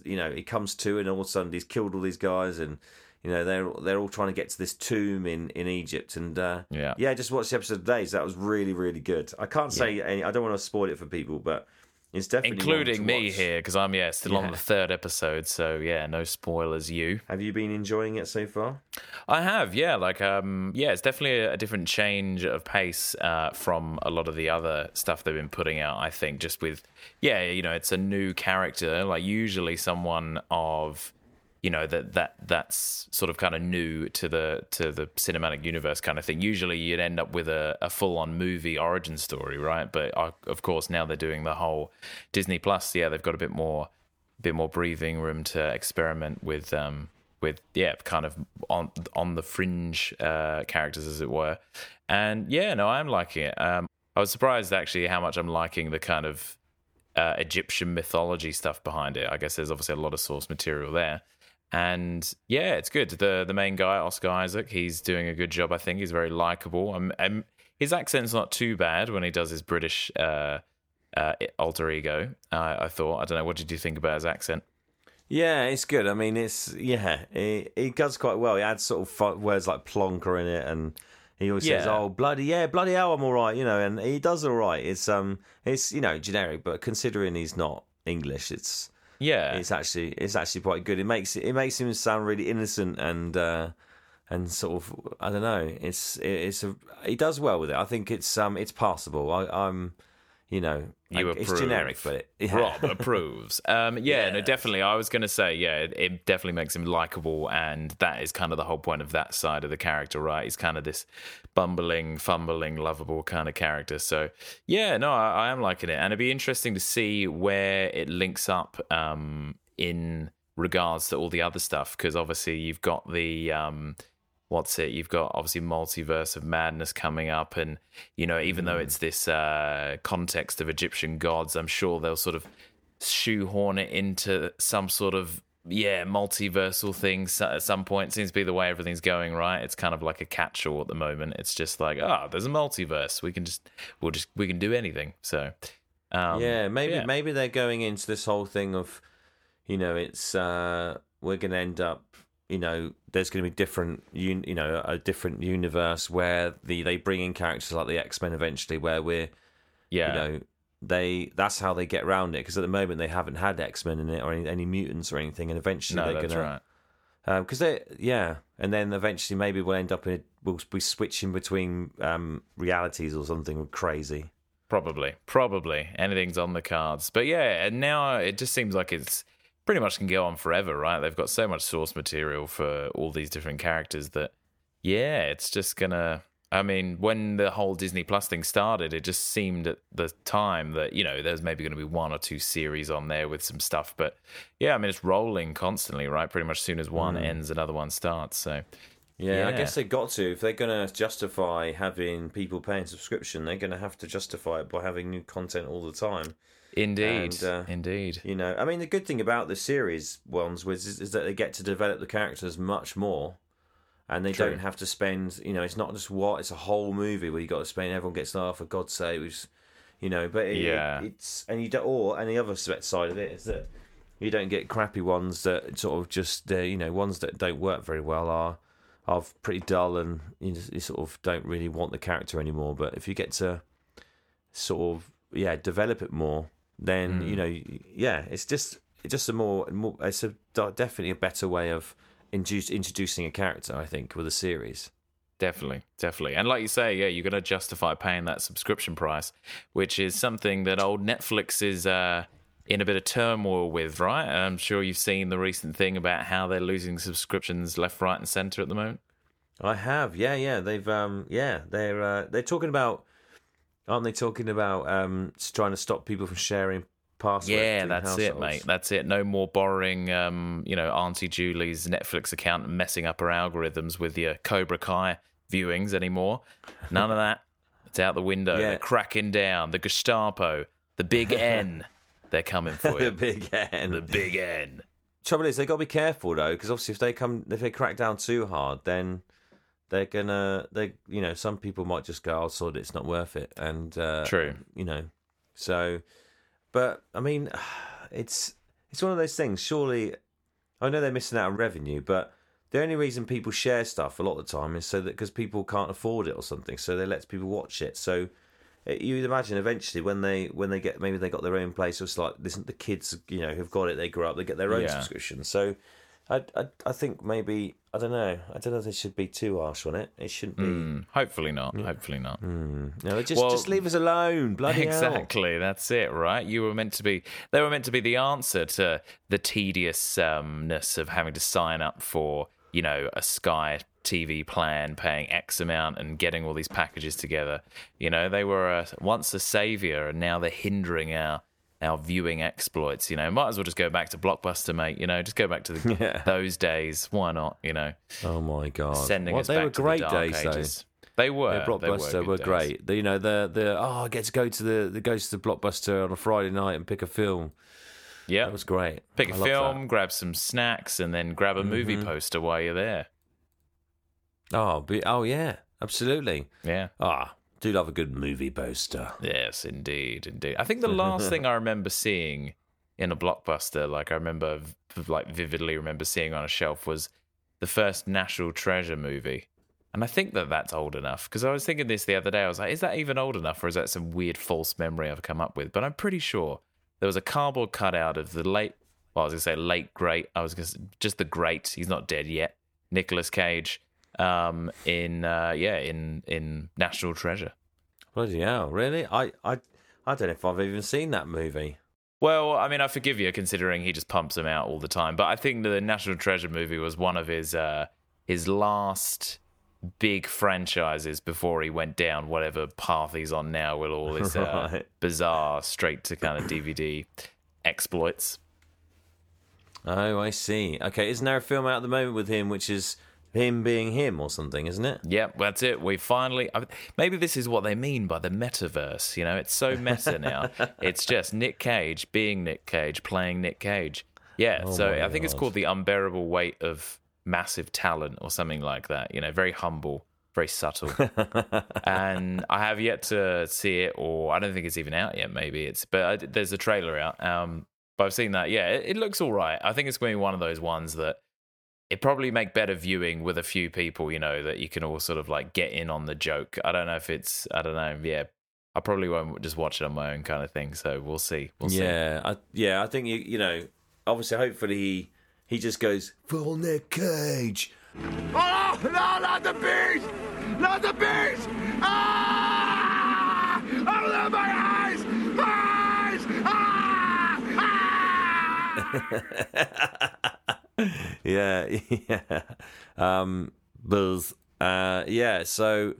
you know, he comes to, and all of a sudden he's killed all these guys, and you know they're they're all trying to get to this tomb in in Egypt, and uh, yeah, yeah, just watched the episode today, so that was really really good. I can't say yeah. any, I don't want to spoil it for people, but it's definitely including me here because I'm yeah still yeah. on the third episode. So yeah, no spoilers. You have you been enjoying it so far? I have. Yeah, like um yeah, it's definitely a, a different change of pace uh, from a lot of the other stuff they've been putting out. I think just with yeah, you know, it's a new character. Like usually someone of you know that that that's sort of kind of new to the to the cinematic universe kind of thing. Usually, you'd end up with a, a full on movie origin story, right? But of course, now they're doing the whole Disney Plus. Yeah, they've got a bit more bit more breathing room to experiment with. Um, with yeah, kind of on on the fringe uh, characters, as it were, and yeah, no, I'm liking it. Um, I was surprised actually how much I'm liking the kind of uh, Egyptian mythology stuff behind it. I guess there's obviously a lot of source material there. And yeah, it's good. The the main guy, Oscar Isaac, he's doing a good job. I think he's very likable. Um, um, his accent's not too bad when he does his British uh, uh, alter ego. Uh, I thought. I don't know. What did you think about his accent? Yeah, it's good. I mean, it's yeah, he, he does quite well. He adds sort of words like plonker in it, and he always yeah. says, "Oh, bloody yeah, bloody hell, I'm all right," you know, and he does all right. It's um, it's you know generic, but considering he's not English, it's yeah, it's actually it's actually quite good. It makes it makes him sound really innocent and uh, and sort of I don't know. It's it's a he does well with it. I think it's um it's passable. I, I'm you know, you like, it's generic, but it, yeah. Rob approves. Um, yeah, yeah, no, definitely. I was going to say, yeah, it, it, definitely makes him likable, and that is kind of the whole point of that side of the character, right? He's kind of this bumbling, fumbling, lovable kind of character. So, yeah, no, I, I am liking it, and it'd be interesting to see where it links up um, in regards to all the other stuff, because obviously you've got the. Um, what's it? You've got obviously multiverse of madness coming up, and you know, even mm. though it's this uh, context of Egyptian gods, I'm sure they'll sort of shoehorn it into some sort of yeah multiversal thing at some point. Seems to be the way everything's going, right? It's kind of like a catch-all at the moment. It's just like, ah, oh, there's a multiverse. We can just we'll just we can do anything. So um, yeah, maybe yeah. maybe they're going into this whole thing of you know, it's uh, we're going to end up you know, there's going to be different, you, you know, a different universe where the they bring in characters like the X Men eventually, where we're, yeah, you know, they that's how they get around it because at the moment they haven't had X Men in it or any, any, mutants or anything, and eventually no, they're gonna, right. because um, they, yeah, and then eventually maybe we'll end up in we'll be switching between um, realities or something crazy. Probably, probably anything's on the cards, but yeah, and now it just seems like it's pretty much can go on forever, right? They've got so much source material for all these different characters that, yeah, it's just gonna. I mean, when the whole Disney Plus thing started, it just seemed at the time that, you know, there's maybe going to be one or two series on there with some stuff. But yeah, I mean, it's rolling constantly, right? Pretty much as soon as one mm. ends, another one starts. So yeah, yeah, I guess they've got to. If they're going to justify having people paying subscription, they're going to have to justify it by having new content all the time. Indeed, and, uh, indeed. You know, I mean, the good thing about the series ones was is, is that they get to develop the characters much more, and they True. don't have to spend. You know, it's not just what it's a whole movie where you got to spend. Everyone gets oh, for God's sake, was, you know. But it, yeah, it, it's and you don't. Or and the other side of it is that you don't get crappy ones that sort of just uh, you know ones that don't work very well are are pretty dull and you, you sort of don't really want the character anymore. But if you get to sort of yeah develop it more then mm. you know, yeah, it's just it's just a more, more it's a definitely a better way of induce, introducing a character. I think with a series. Definitely, definitely. And like you say, yeah, you're going to justify paying that subscription price, which is something that old Netflix is uh, in a bit of turmoil with, right? I'm sure you've seen the recent thing about how they're losing subscriptions left, right, and center at the moment. I have, yeah, yeah. They've, um, yeah, they're uh, they're talking about Aren't they talking about um, trying to stop people from sharing passwords? Yeah, that's households? it, mate. That's it. No more borrowing, um, you know, Auntie Julie's Netflix account and messing up her algorithms with your Cobra Kai viewings anymore. None of that. It's out the window. Yeah. They're cracking down. The Gestapo, the Big N, they're coming for you. the Big N. The Big N. Trouble is, they got to be careful though, because obviously, if they come, if they crack down too hard, then they're gonna they you know some people might just go oh sod it's not worth it. And uh, true. you know so but i mean it's it's one of those things. Surely i know they're missing out on revenue but the only reason people share stuff a lot of the time is so that because people can't afford it or something so they let people watch it. So eh, you'd imagine eventually when they when they get maybe they got their own place it's like listen the kids you know who've got it they grow up they get their own yeah. subscription. So I, I, I think maybe I don't know. I don't know if they should be too harsh on it. It shouldn't be. Mm, hopefully not. Hopefully not. Mm. No, just Well, just leave us alone. Bloody hell. Exactly, that's it, right? You were meant to be. They were meant to be the answer to the tediousness of having to sign up for, you know, a Sky TV plan, paying X amount, and getting all these packages together. You know, they were uh once a savior, and now they're hindering our our viewing exploits. You know, might as well just go back to Blockbuster, mate. You know, just go back to the, Yeah. those days. Why not? You know, Oh my god! sending Well, us they were great the days ages. Though. they were Blockbuster good were, days. great. The, you know the the oh I get to go to the the goes to the Blockbuster on a Friday night and pick a film. Yeah, That was great. Pick a I that. film, grab some snacks, and then grab a movie Mm-hmm. poster while you're there. Oh, be, oh yeah, absolutely. Yeah. Ah, do love a good movie poster. Yes, indeed, indeed. I think the last thing I remember seeing in a blockbuster, like I remember, like vividly remember seeing on a shelf, was the first National Treasure movie. And I think that that's old enough because I was thinking this the other day. I was like, is that even old enough, or is that some weird false memory I've come up with? But I'm pretty sure there was a cardboard cutout of the late, well, I was gonna say late great. I was gonna say, just the great. He's not dead yet. Nicolas Cage, um, in uh, yeah, in in National Treasure. Bloody hell, really? I I I don't know if I've even seen that movie. Well, I mean, I forgive you considering he just pumps them out all the time. But I think the National Treasure movie was one of his uh, his last big franchises before he went down whatever path he's on now with all his uh, Right. bizarre straight to kind of DVD exploits. Oh, I see. Okay, isn't there a film out at the moment with him, which is him being him or something, isn't it? Yep, that's it. We finally. Maybe this is what they mean by the metaverse. You know, it's so meta now. it's just Nick Cage being Nick Cage, playing Nick Cage. Yeah, so I think it's called the unbearable weight of massive talent or something like that. You know, very humble, very subtle. and I have yet to see it, or I don't think it's even out yet. Maybe it's, but I, there's a trailer out. Um, but I've seen that. Yeah, it, it looks all right. I think it's going to be one of those ones that it probably make better viewing with a few people, you know, that you can all sort of like get in on the joke. I don't know if it's, I don't know. Yeah, I probably won't just watch it on my own kind of thing. So we'll see. We'll see. yeah, I, yeah. I think you you know, obviously, hopefully he he just goes full Nick Cage. Oh, no, not the beast! Not the beast! Ah! Open my eyes! Eyes! Ah! Ah! yeah, yeah. Um. Uh, yeah. So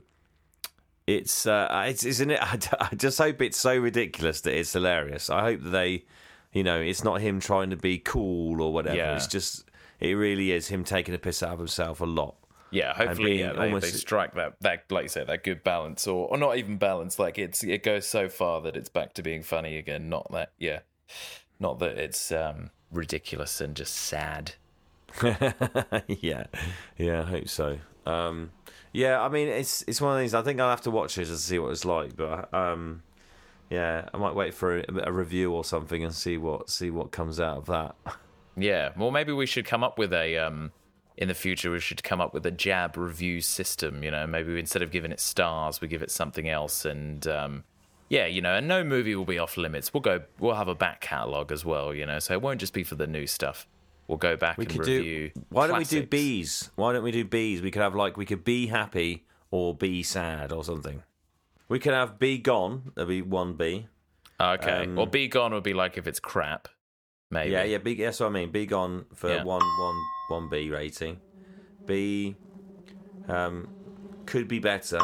it's uh, it's isn't it? I, I just hope it's so ridiculous that it's hilarious. I hope that they, you know, it's not him trying to be cool or whatever. Yeah. It's just it really is him taking a piss out of himself a lot. Yeah, hopefully yeah, they, almost- they strike that, that, like you say, that good balance, or, or not even balance. Like it's it goes so far that it's back to being funny again. Not that, yeah, not that it's um, ridiculous and just sad. yeah, yeah, I hope so. Um, yeah, I mean, it's it's one of these. I think I'll have to watch it to see what it's like. But um, yeah, I might wait for a, a review or something and see what see what comes out of that. Yeah, well, maybe we should come up with a um, in the future. We should come up with a jab review system. You know, maybe instead of giving it stars, we give it something else. And um, yeah, you know, and no movie will be off limits. We'll go. We'll have a back catalogue as well. You know, so it won't just be for the new stuff. We'll go back We and could review. do. Why don't we do bees? Why don't we do bees? We could have like we could be happy or be sad or something. We could have be gone. There'll be one B. Okay. Um, well, Be Gone would be like if it's crap, maybe. Yeah, yeah. Be, that's what I mean. Be gone for Yeah. one one one B rating. B um, could be better.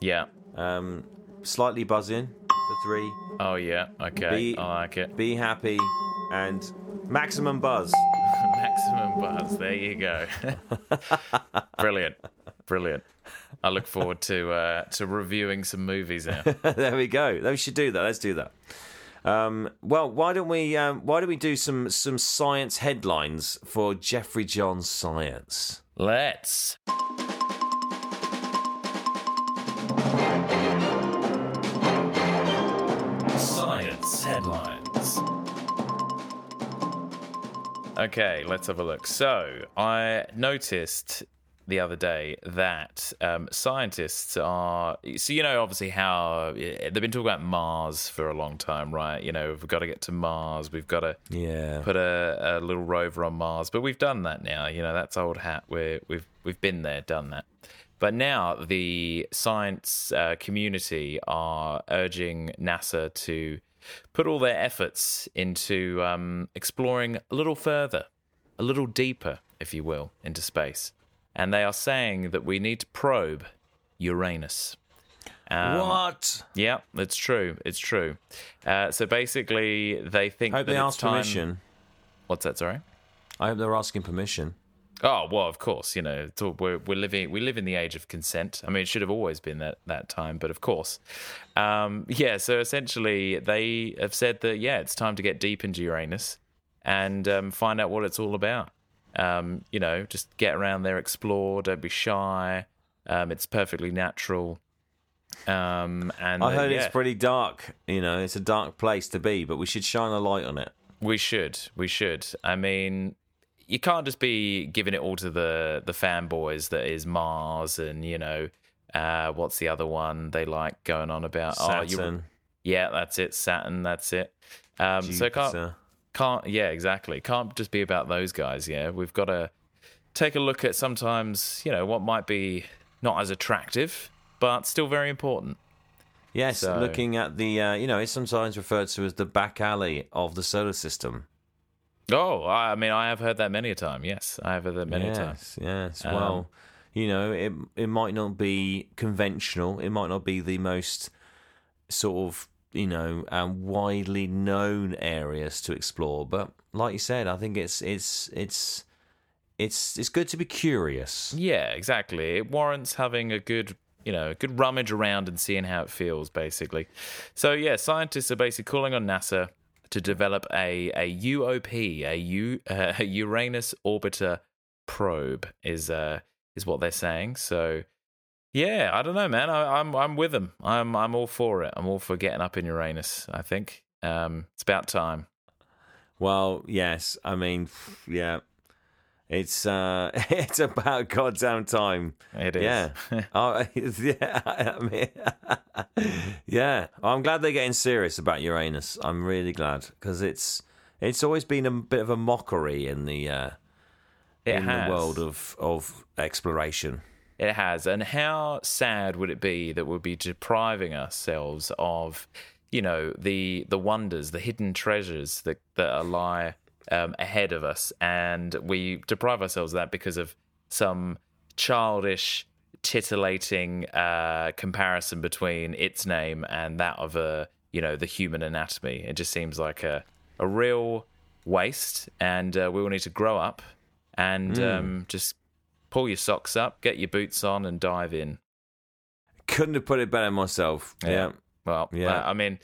Yeah. Um, slightly buzzing for three. Oh, yeah. Okay. Be- I like it. Be happy and maximum buzz. Maximum buzz. There you go. Brilliant. Brilliant. I look forward to uh, to reviewing some movies now. there we go. We should do that. Let's do that. Um, well, why don't we? Um, why don't we do some some science headlines for Jeffrey John Science? Let's. Okay, let's have a look. So, I noticed the other day that um, scientists are. So, you know, obviously, how they've been talking about Mars for a long time, right? You know, we've got to get to Mars. We've got to yeah. put a, a little rover on Mars. But we've done that now. You know, that's old hat. We're, we've, we've been there, done that. But now the science uh, community are urging NASA to put all their efforts into um, exploring a little further, a little deeper, if you will, into space. And they are saying that we need to probe Uranus. Um, what? Yeah, it's true. It's true. Uh, so basically, they think I hope that they ask time... permission. What's that? Sorry. I hope they're asking permission. Oh well, of course, you know all, we're we're living we live in the age of consent. I mean, it should have always been that that time, but of course, um, yeah. So essentially, they have said that yeah, it's time to get deep into Uranus and um, find out what it's all about. Um, you know, just get around there, explore, don't be shy. Um, it's perfectly natural. Um, and I heard yeah. it's pretty dark. You know, it's a dark place to be, but we should shine a light on it. We should. We should. I mean, you can't just be giving it all to the the fanboys that is Mars and you know uh, what's the other one they like going on about? Saturn. Oh, yeah, that's it. Saturn. That's it. Um, so can't can't yeah exactly can't just be about those guys. Yeah, we've got to take a look at sometimes you know what might be not as attractive but still very important. Yes, so, looking at the uh, you know it's sometimes referred to as the back alley of the solar system. Oh, I mean, I have heard that many a time. Yes, I have heard that many yes, a time. Yes, um, well, you know, it it might not be conventional. It might not be the most sort of you know um, widely known areas to explore. But like you said, I think it's it's it's it's it's good to be curious. Yeah, exactly. It warrants having a good you know, a good rummage around and seeing how it feels, basically. So yeah, scientists are basically calling on NASA to develop a a UOP, a, U, uh, a Uranus orbiter probe is uh is what they're saying. So yeah, I don't know, man. I, am I'm, I'm with them. I'm I'm all for it. I'm all for getting up in Uranus. I think um, it's about time. Well, yes. I mean, yeah. It's uh, it's about goddamn time. It is. Yeah. oh, yeah. I mean, yeah. I'm glad they're getting serious about Uranus. I'm really glad because it's it's always been a bit of a mockery in the uh, in has. the world of of exploration. It has. And how sad would it be that we'd be depriving ourselves of, you know, the the wonders, the hidden treasures that that lie um, ahead of us, and we deprive ourselves of that because of some childish, titillating uh, comparison between its name and that of a you know the human anatomy. It just seems like a a real waste, and uh, we all need to grow up and mm. um, just pull your socks up, get your boots on, and dive in. Couldn't have put it better myself. yeah. yeah. Well, yeah. I mean,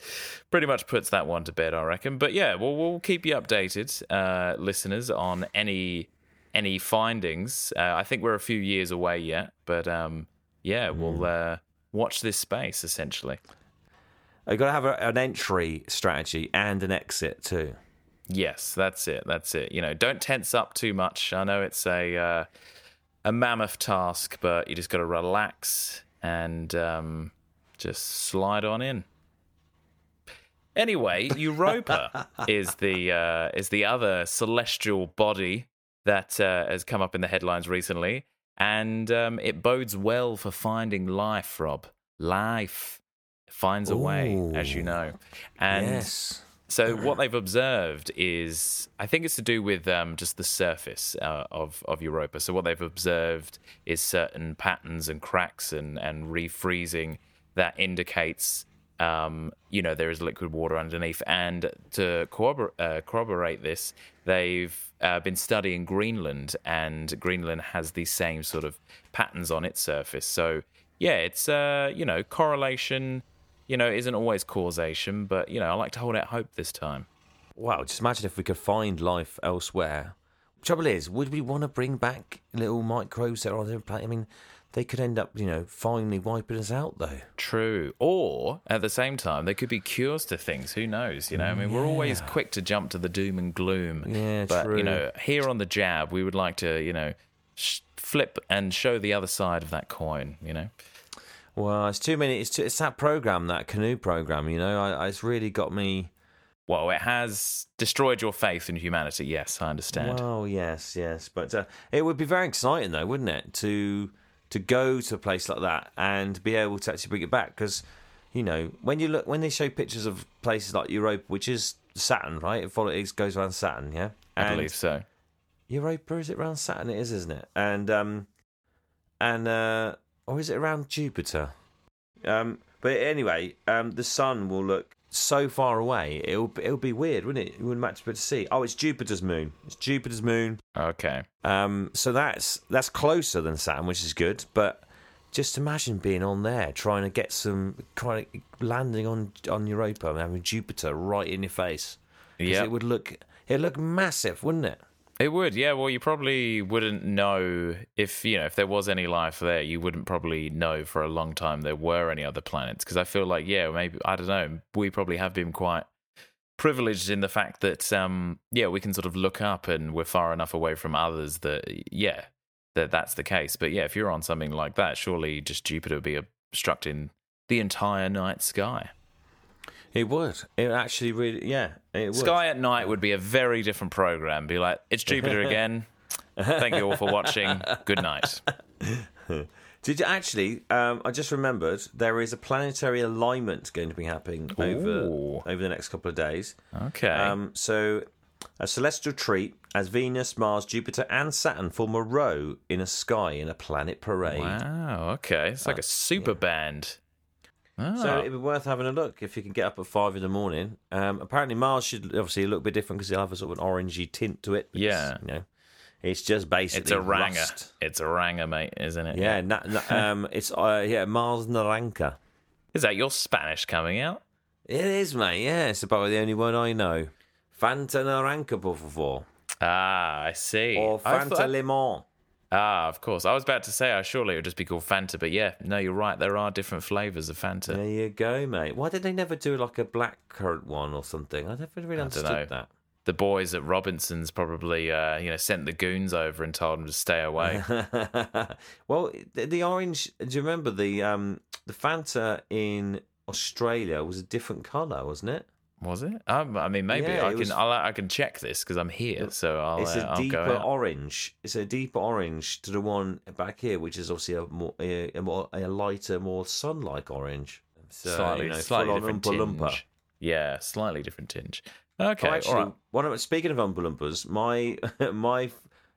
pretty much puts that one to bed, I reckon. But yeah, we'll we'll keep you updated, uh, listeners, on any any findings. Uh, I think we're a few years away yet, but um, yeah, mm. we'll uh, watch this space essentially. You've got to have a, an entry strategy and an exit too. Yes, that's it. That's it. You know, don't tense up too much. I know it's a uh, a mammoth task, but you just got to relax and. Um, just slide on in. Anyway, Europa is the uh, is the other celestial body that uh, has come up in the headlines recently, and um, it bodes well for finding life. Rob, life finds a Ooh, way, as you know, and yes. so what they've observed is, I think it's to do with um, just the surface uh, of of Europa. So what they've observed is certain patterns and cracks and and refreezing that indicates um, you know there is liquid water underneath. And to corroborate, uh, corroborate this, they've uh, been studying Greenland, and Greenland has these same sort of patterns on its surface. So yeah, it's uh, you know correlation. You know, isn't always causation, but you know, I like to hold out hope this time. Wow, just imagine if we could find life elsewhere. Trouble is, would we want to bring back little microbes that are on the planet? I mean, they could end up, you know, finally wiping us out, though. True. Or at the same time, there could be cures to things. Who knows? You know, I mean, yeah. we're always quick to jump to the doom and gloom. Yeah, but true. you know, here on the jab, we would like to, you know, sh- flip and show the other side of that coin. You know. Well, it's too many. It's, too, it's that program, that canoe program. You know, I, it's really got me. Well, it has destroyed your faith in humanity. Yes, I understand. Well, yes, yes, but uh, it would be very exciting, though, wouldn't it, to to go to a place like that and be able to actually bring it back? Because you know, when you look, when they show pictures of places like Europa, which is Saturn, right? It goes around Saturn, yeah. I believe so. Europa is it around Saturn? It is, isn't it? And um, and uh, or is it around Jupiter? Um, but anyway, um, the sun will look so far away. It'll it'll be weird, wouldn't it? You wouldn't much be to see. Oh, it's Jupiter's moon. It's Jupiter's moon. Okay. Um, so that's that's closer than Saturn, which is good. But just imagine being on there, trying to get some, of landing on on Europa and having Jupiter right in your face. Yeah, it would look it'd look massive, wouldn't it? It would, yeah. Well, you probably wouldn't know if you know if there was any life there. You wouldn't probably know for a long time there were any other planets because I feel like, yeah, maybe I don't know. We probably have been quite privileged in the fact that, um, yeah, we can sort of look up and we're far enough away from others that, yeah, that that's the case. But yeah, if you're on something like that, surely just Jupiter would be obstructing the entire night sky. It would. It actually really, yeah. It would. Sky at night would be a very different program. Be like, it's Jupiter again. Thank you all for watching. Good night. Did you actually? Um, I just remembered there is a planetary alignment going to be happening over Ooh. over the next couple of days. Okay. Um, so a celestial treat as Venus, Mars, Jupiter, and Saturn form a row in a sky in a planet parade. wow. Okay. It's like a super band. So Oh. it'd be worth having a look if you can get up at five in the morning. Um, apparently, Mars should obviously look a bit different because it'll have a sort of an orangey tint to it. Yeah. you know, it's just basically It's a ranger. rust. It's a ranger, mate, isn't it? Yeah, na- na- um, it's uh, yeah Mars Naranca. Is that your Spanish coming out? It is, mate. Yeah, it's about the only one I know. Fanta Naranca, por favor, Ah, I see. or I Fanta thought- Limon. Ah, of course. I was about to say, I surely it would just be called Fanta, but yeah, no, you're right. There are different flavors of Fanta. There you go, mate. Why did they never do like a black currant one or something? I never really understood know. that. The boys at Robinson's probably, uh, you know, sent the goons over and told them to stay away. well, the, the orange. Do you remember the um the Fanta in Australia was a different colour, wasn't it? Was it? Um, I mean, maybe Yeah, I can. was- I'll, I can check this because I'm here, so I'll. it's uh, a I'll deeper orange. It's a deeper orange to the one back here, which is obviously a more a, a more a lighter, more sun-like orange. So, slightly, you know, slightly different Loompa. tinge. Yeah, slightly different tinge. Okay, Oh, actually, all right. one of speaking of Oompa Loompas, my my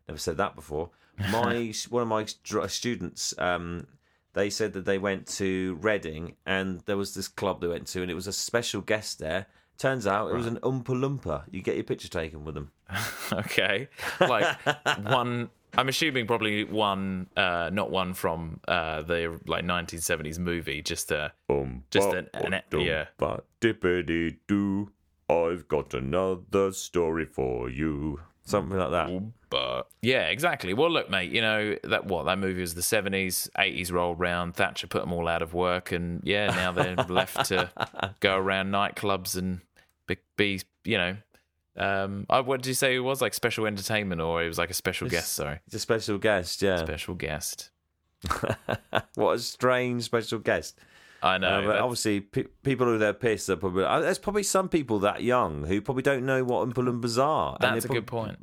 never said that before. My one of my students, um, they said that they went to Reading and there was this club they went to, and it was a special guest there. Turns out it was an Oompa Loompa. You get your picture taken with them. Okay, like one. I'm assuming probably one, uh, not one from uh, the like 1970s movie. Just a, just an, an yeah. But dippity doo. I've got another story for you. Something like that. But yeah, exactly. Well, look, mate. You know that what that movie was the 70s, 80s rolled round. Thatcher put them all out of work, and yeah, now they're left to go around nightclubs and be, be you know. Um, I, what did you say it was like special entertainment, or it was like a special guest? Sorry, It's a special guest, yeah. special guest. what a strange special guest. I know. Uh, but obviously, pe- people who are pissed are probably. Uh, there's probably some people that young who probably don't know what Oompa Loompas are. and that's a they good point.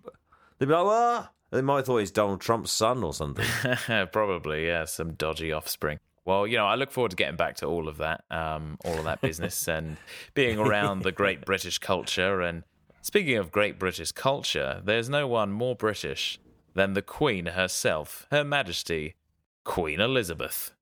They'd be like, "What?" They might have thought he's Donald Trump's son or something. Probably, yeah, some dodgy offspring. Well, you know, I look forward to getting back to all of that, um, all of that business, and being around the great British culture. And speaking of great British culture, there's no one more British than the Queen herself, Her Majesty, Queen Elizabeth.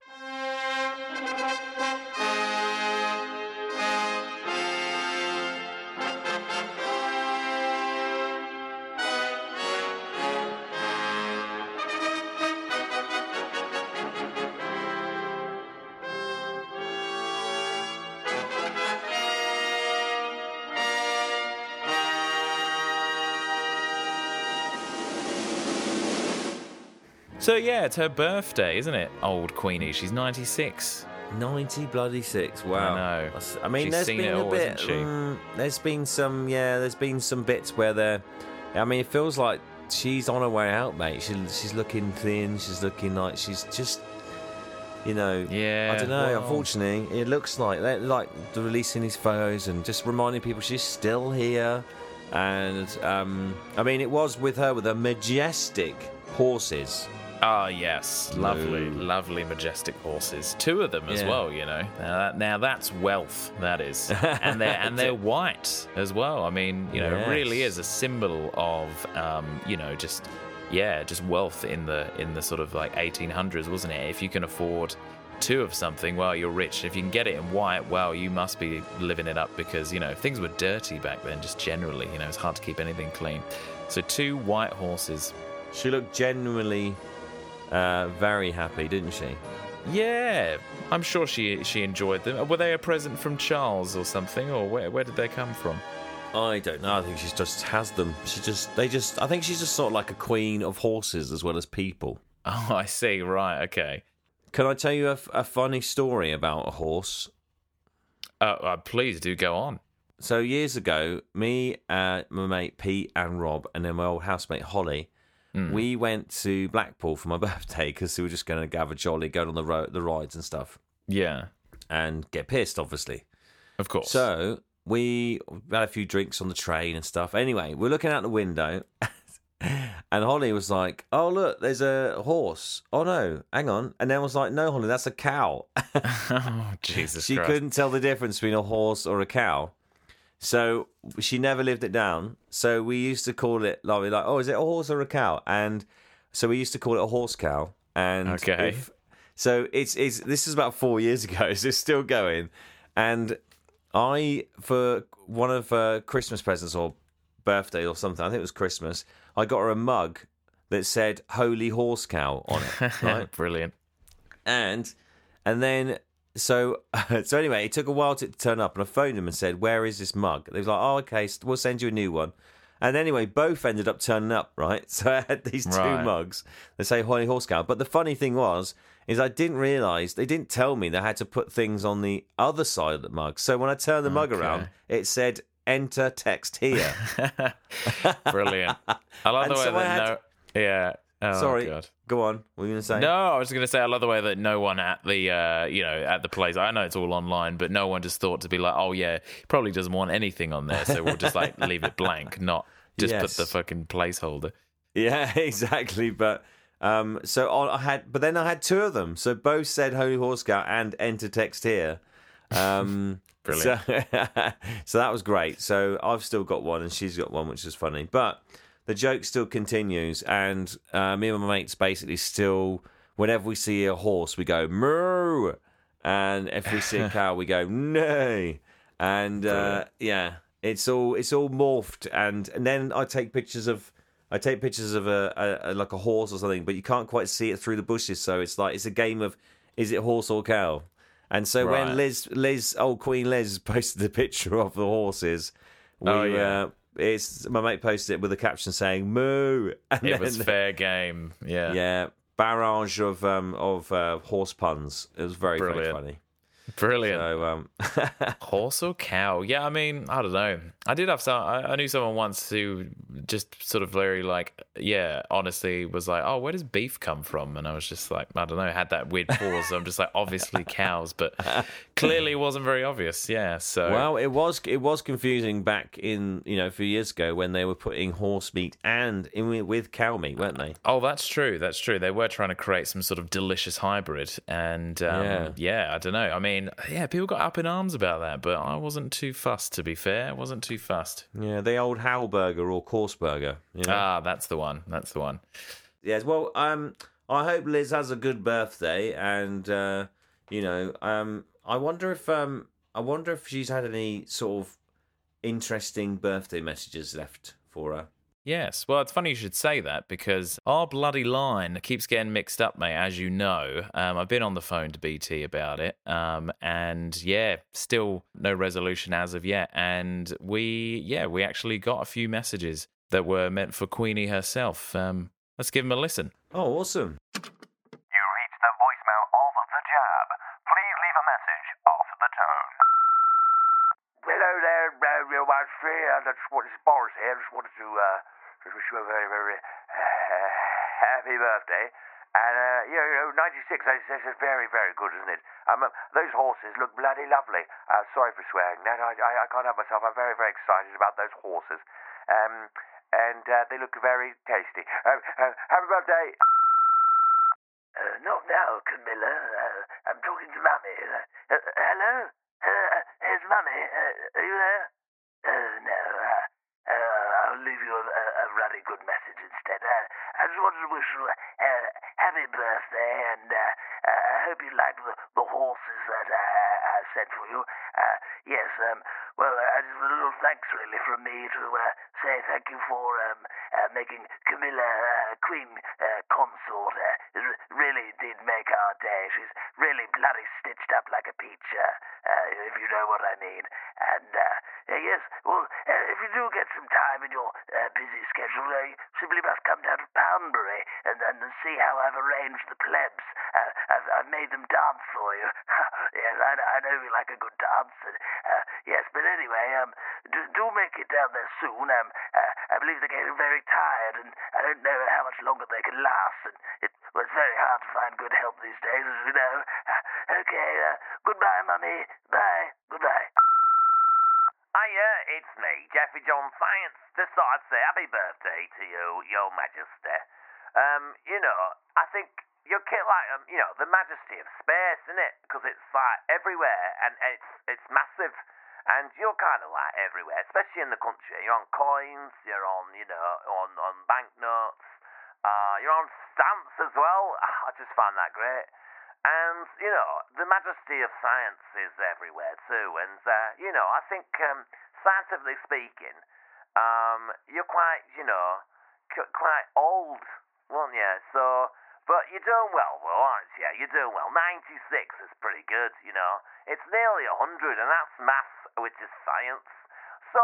So yeah, it's her birthday, isn't it? Old Queenie, she's 96. Ninety bloody six. Wow. I know. I mean, She's there's seen been it a all, bit. mm, there's been some. Yeah, there's been some bits where they're. I mean, it feels like she's on her way out, mate. She, she's looking thin. She's looking like she's just, you know. Yeah, I don't know. Unfortunately, it looks like they're like releasing these photos and just reminding people she's still here. And um, I mean, it was with her with her majestic horses. Ah, yes, lovely, No. lovely, majestic horses. Two of them as Yeah. well. You know, now, that, now that's wealth. That is, and they're and they're white as well. I mean, you know, it really is a symbol of, um, you know, just yeah, just wealth in the in the sort of like 1800s, wasn't it? If you can afford two of something, well, you're rich. If you can get it in white, well, you must be living it up because you know things were dirty back then. Just generally, you know, it's hard to keep anything clean. So two white horses. She looked genuinely uh, very happy, didn't she? Yeah, I'm sure she she enjoyed them. Were they a present from Charles or something, or where where did they come from? I don't know. I think she just has them. She just, they just. I think she's just sort of like a queen of horses as well as people. Oh, I see. Right. Okay. Can I tell you a, a funny story about a horse? Uh, uh, please do go on. So years ago, me, uh, my mate Pete, and Rob, and then my old housemate Holly, Mm. we went to Blackpool for my birthday because we were just going to have a jolly, go on the ro- the rides and stuff, Yeah, and get pissed, obviously. of course. So we had a few drinks on the train and stuff. Anyway, we're looking out the window, and Holly was like, "Oh look, there's a horse." Oh no, hang on. And then I was like, "No, Holly, that's a cow." oh Jesus she Christ. couldn't tell the difference between a horse or a cow. So she never lived it down. So we used to call it like, like oh, is it a horse or a cow? And so we used to call it a horse cow. And Okay. if- so it's it's this is about four years ago. So it's still going. And I for one of uh, Christmas presents or birthday or something. I think it was Christmas. I got her a mug that said "Holy Horse Cow" on it. Right Brilliant. and and then so so anyway, it took a while to turn up, and I phoned them and said, "Where is this mug?" They was like, "Oh, okay, we'll send you a new one." And anyway, both ended up turning up, right? So I had these two Right. mugs that say "Holy Horse Cow." But the funny thing was, is I didn't realise they didn't tell me they had to put things on the other side of the mug. So when I turned the mug around, it said "Enter text here." Brilliant. I love the way so that had- no. Yeah. Oh, Sorry, God. go on. What were you going to say? No, I was just going to say I love the way that no one at the uh, you know at the place. I know it's all online, but no one just thought to be like, oh yeah, he probably doesn't want anything on there, so we'll just like leave it blank, not just put the fucking placeholder. Yeah, exactly. But um, so I had, but then I had two of them. So both said Holy Horse Cow and Enter Text here. Um, Brilliant. So, so that was great. So I've still got one, and she's got one, which is funny. But the joke still continues, and uh, me and my mates basically still, whenever we see a horse, we go moo, and if we see a cow, we go nay, and uh, yeah, it's all it's all morphed, and and then I take pictures of. I take pictures of a, a, a like a horse or something, but you can't quite see it through the bushes. So it's like it's a game of is it horse or cow? And so Right. when Liz, Liz, old Queen Liz, posted the picture of the horses, we, Oh, yeah. uh, it's my mate posted it with a caption saying "moo," and It was then- fair game. Yeah. yeah, barrage of um of uh, horse puns. It was very very funny. Brilliant. So um, Horse or cow? Yeah, I mean, I don't know. I did have some. I, I knew someone once who just sort of very like, yeah, honestly, was like, "Oh, where does beef come from?" And I was just like, I don't know. Had that weird pause. So I'm just like, obviously cows, but clearly it wasn't very obvious. Yeah. So well, it was it was confusing back in you know a few years ago when they were putting horse meat and in with- with cow meat, weren't they? Oh, that's true. That's true. They were trying to create some sort of delicious hybrid, and um, Yeah. yeah. I don't know. I mean, yeah, people got up in arms about that, but I wasn't too fussed. To be fair, I wasn't too fussed. Yeah, the old Howburger or course burger. You know? Ah, that's the one. That's the one. Yes. Well, um, I hope Liz has a good birthday, and uh, you know, um, I wonder if um, I wonder if she's had any sort of interesting birthday messages left for her. Yes. Well, it's funny you should say that because our bloody line keeps getting mixed up, mate. As you know, um, I've been on the phone to BT about it, um, and yeah, still no resolution as of yet. And we, yeah, we actually got a few messages that were meant for Queenie herself. Um, let's give them a listen. Oh, awesome! You reached the voicemail of the jab. Please leave a message after the tone. Uh. I just wanted, this is Boris here. Just wanted to uh, just wish you a very, very uh, happy birthday. And, uh, you know, 96, that's, that's very, very good, isn't it? Um, those horses look bloody lovely. Uh, sorry for swearing. No, I, I can't help myself. I'm very, very excited about those horses. Um, and uh, they look very tasty. Uh, uh, happy birthday. Uh, not now, Camilla. Uh, I'm talking to Mummy. Uh, uh, hello? Uh, here's Mummy. Uh, are you there? Uh, no. Uh, uh, I'll leave you a, a really good message instead. Uh, I just wanted to wish you a uh, happy birthday, and uh, uh, I hope you like the, the horses that uh, I sent for you. Uh, yes, um, well, uh, just a little thanks really from me to uh, say thank you for um, making Camilla uh, Queen uh, consort. Uh, really did make our day. She's really bloody stitched up like a peach, uh, uh, if you know what I mean. And uh, uh, yes, well, uh, if you do get some time in your uh, busy schedule, uh, you simply must come down to Poundbury and, and see how I've arranged the plebs. Uh, I've, I've made them dance for you. yes, I, I know you like a good dance. And, uh, yes, but anyway, um, do, do make it down there soon. Um, uh, I believe they're getting very tired, and I don't know how much longer they can last. And it was very hard to find good help these days, as you know. Uh, okay, uh, goodbye, Mummy. Bye. Goodbye. Hiya, it's me, Jeffy John Science. Just thought I'd say happy birthday to you, Your Majesty. Um, you know, I think you're ki- like, um, you know, the majesty of space, isn't it? Because it's like everywhere and it's it's massive. And you're kind of like everywhere, especially in the country. You're on coins, you're on, you know, on, on banknotes, uh, you're on stamps as well. I just find that great. And, you know, the majesty of science is everywhere too. And, uh, you know, I think, um, scientifically speaking, um, you're quite, you know, qu- quite old, weren't you? So, but you're doing well, though, aren't you? You're doing well. 96 is pretty good, you know. It's nearly 100, and that's maths, which is science. So,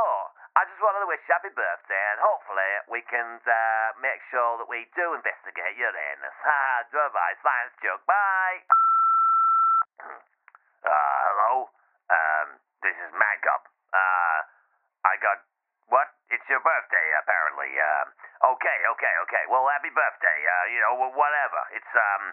I just wanted to wish you happy birthday, and hopefully we can uh, make sure that we do investigate your anus. Ha, goodbye, science joke. Bye. uh, hello? Um, this is Maggob. Uh, I got what? It's your birthday, apparently. Um, okay, okay, okay. Well, happy birthday. Uh, you know, whatever. It's um,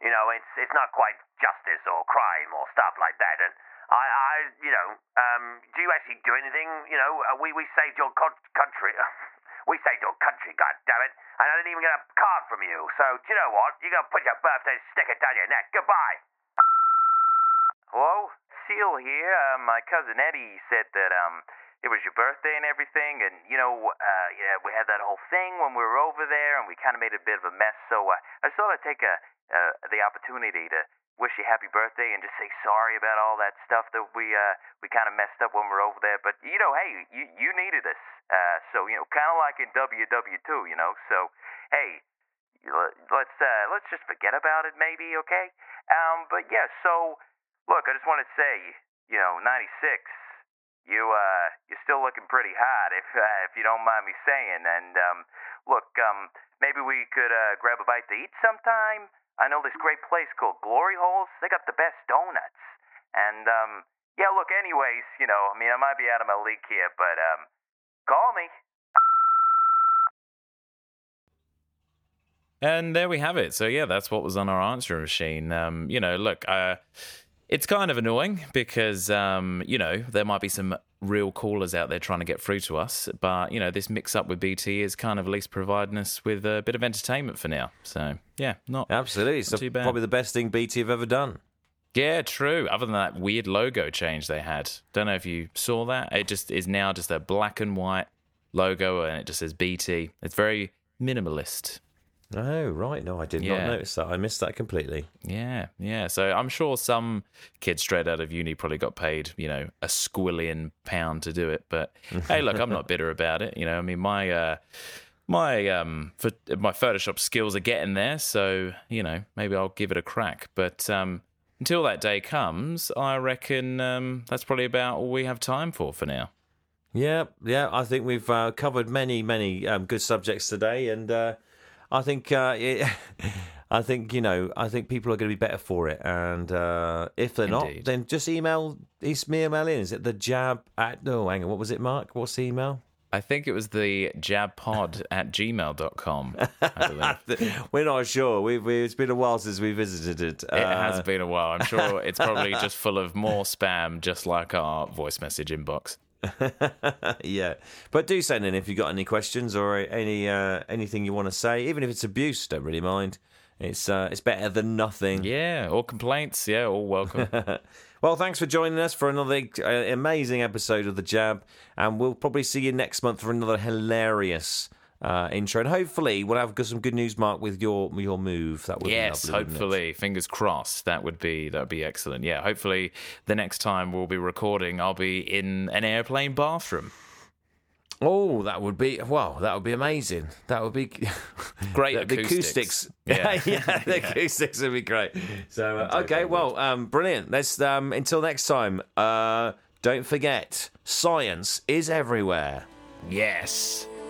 you know, it's it's not quite justice or crime or stuff like that. And I, I, you know, um, do you actually do anything? You know, uh, we we saved your co- country. we saved your country, God damn it! And I didn't even get a card from you. So, do you know what? You're gonna put your birthday sticker down your neck. Goodbye. Hello, Seal here. Uh, my cousin Eddie said that um it was your birthday and everything, and you know, uh, yeah, we had that whole thing when we were over there, and we kind of made a bit of a mess. So uh, I just thought I'd take a uh, the opportunity to wish you happy birthday and just say sorry about all that stuff that we uh we kind of messed up when we were over there. But you know, hey, you you needed us, uh, so you know, kind of like in WW two, you know. So hey, let's uh let's just forget about it, maybe, okay? Um, but yeah, so look, I just want to say, you know, ninety six. You uh, you're still looking pretty hot, if uh, if you don't mind me saying. And um, look, um, maybe we could uh, grab a bite to eat sometime. I know this great place called Glory Holes. They got the best donuts. And um, yeah, look. Anyways, you know, I mean, I might be out of my league here, but um, call me. And there we have it. So yeah, that's what was on our answering machine. Um, you know, look, uh, it's kind of annoying because um, you know there might be some real callers out there trying to get through to us, but you know this mix up with BT is kind of at least providing us with a bit of entertainment for now. So yeah, not Absolutely. Not the- too bad. probably the best thing BT have ever done. Yeah, true. Other than that weird logo change they had. Don't know if you saw that. It just is now just a black and white logo and it just says BT. It's very minimalist. Oh, right. No, I did Yeah. not notice that. I missed that completely. Yeah, yeah. So I'm sure some kid straight out of uni probably got paid, you know, a squillion pound to do it. But hey, look, I'm not bitter about it. You know, I mean, my uh, my um, for, my Photoshop skills are getting there, so you know, maybe I'll give it a crack. But um, until that day comes, I reckon um, that's probably about all we have time for for now. Yeah, yeah. I think we've uh, covered many, many um, good subjects today, and uh, I think, uh, it, I think you know, I think people are going to be better for it. And uh, if they're not, then just email. Email in. Is it the jab at? No, hang on. What was it, Mark? What's the email? I think it was the jabpod at gmail.com. I believe. We're not sure. We've, we, it's been a while since we visited it. It has been a while. I'm sure it's probably just full of more spam, just like our voice message inbox. yeah, but do send in if you've got any questions or any uh, anything you want to say, even if it's abuse. Don't really mind. It's uh, it's better than nothing. Yeah, or complaints. Yeah, all welcome. well, thanks for joining us for another uh, amazing episode of the Jab, and we'll probably see you next month for another hilarious uh, intro. And hopefully, we'll have some good news, Mark, with your your move. That would yes, be lovely, hopefully, fingers crossed. That would be that would be excellent. Yeah, hopefully, the next time we'll be recording, I'll be in an airplane bathroom. Oh, that would be well. That would be amazing. That would be great. the, acoustics. acoustics, yeah, yeah, the yeah. acoustics would be great. So, uh, okay, well, um, brilliant. Let's um, until next time. Uh, don't forget, science is everywhere. Yes.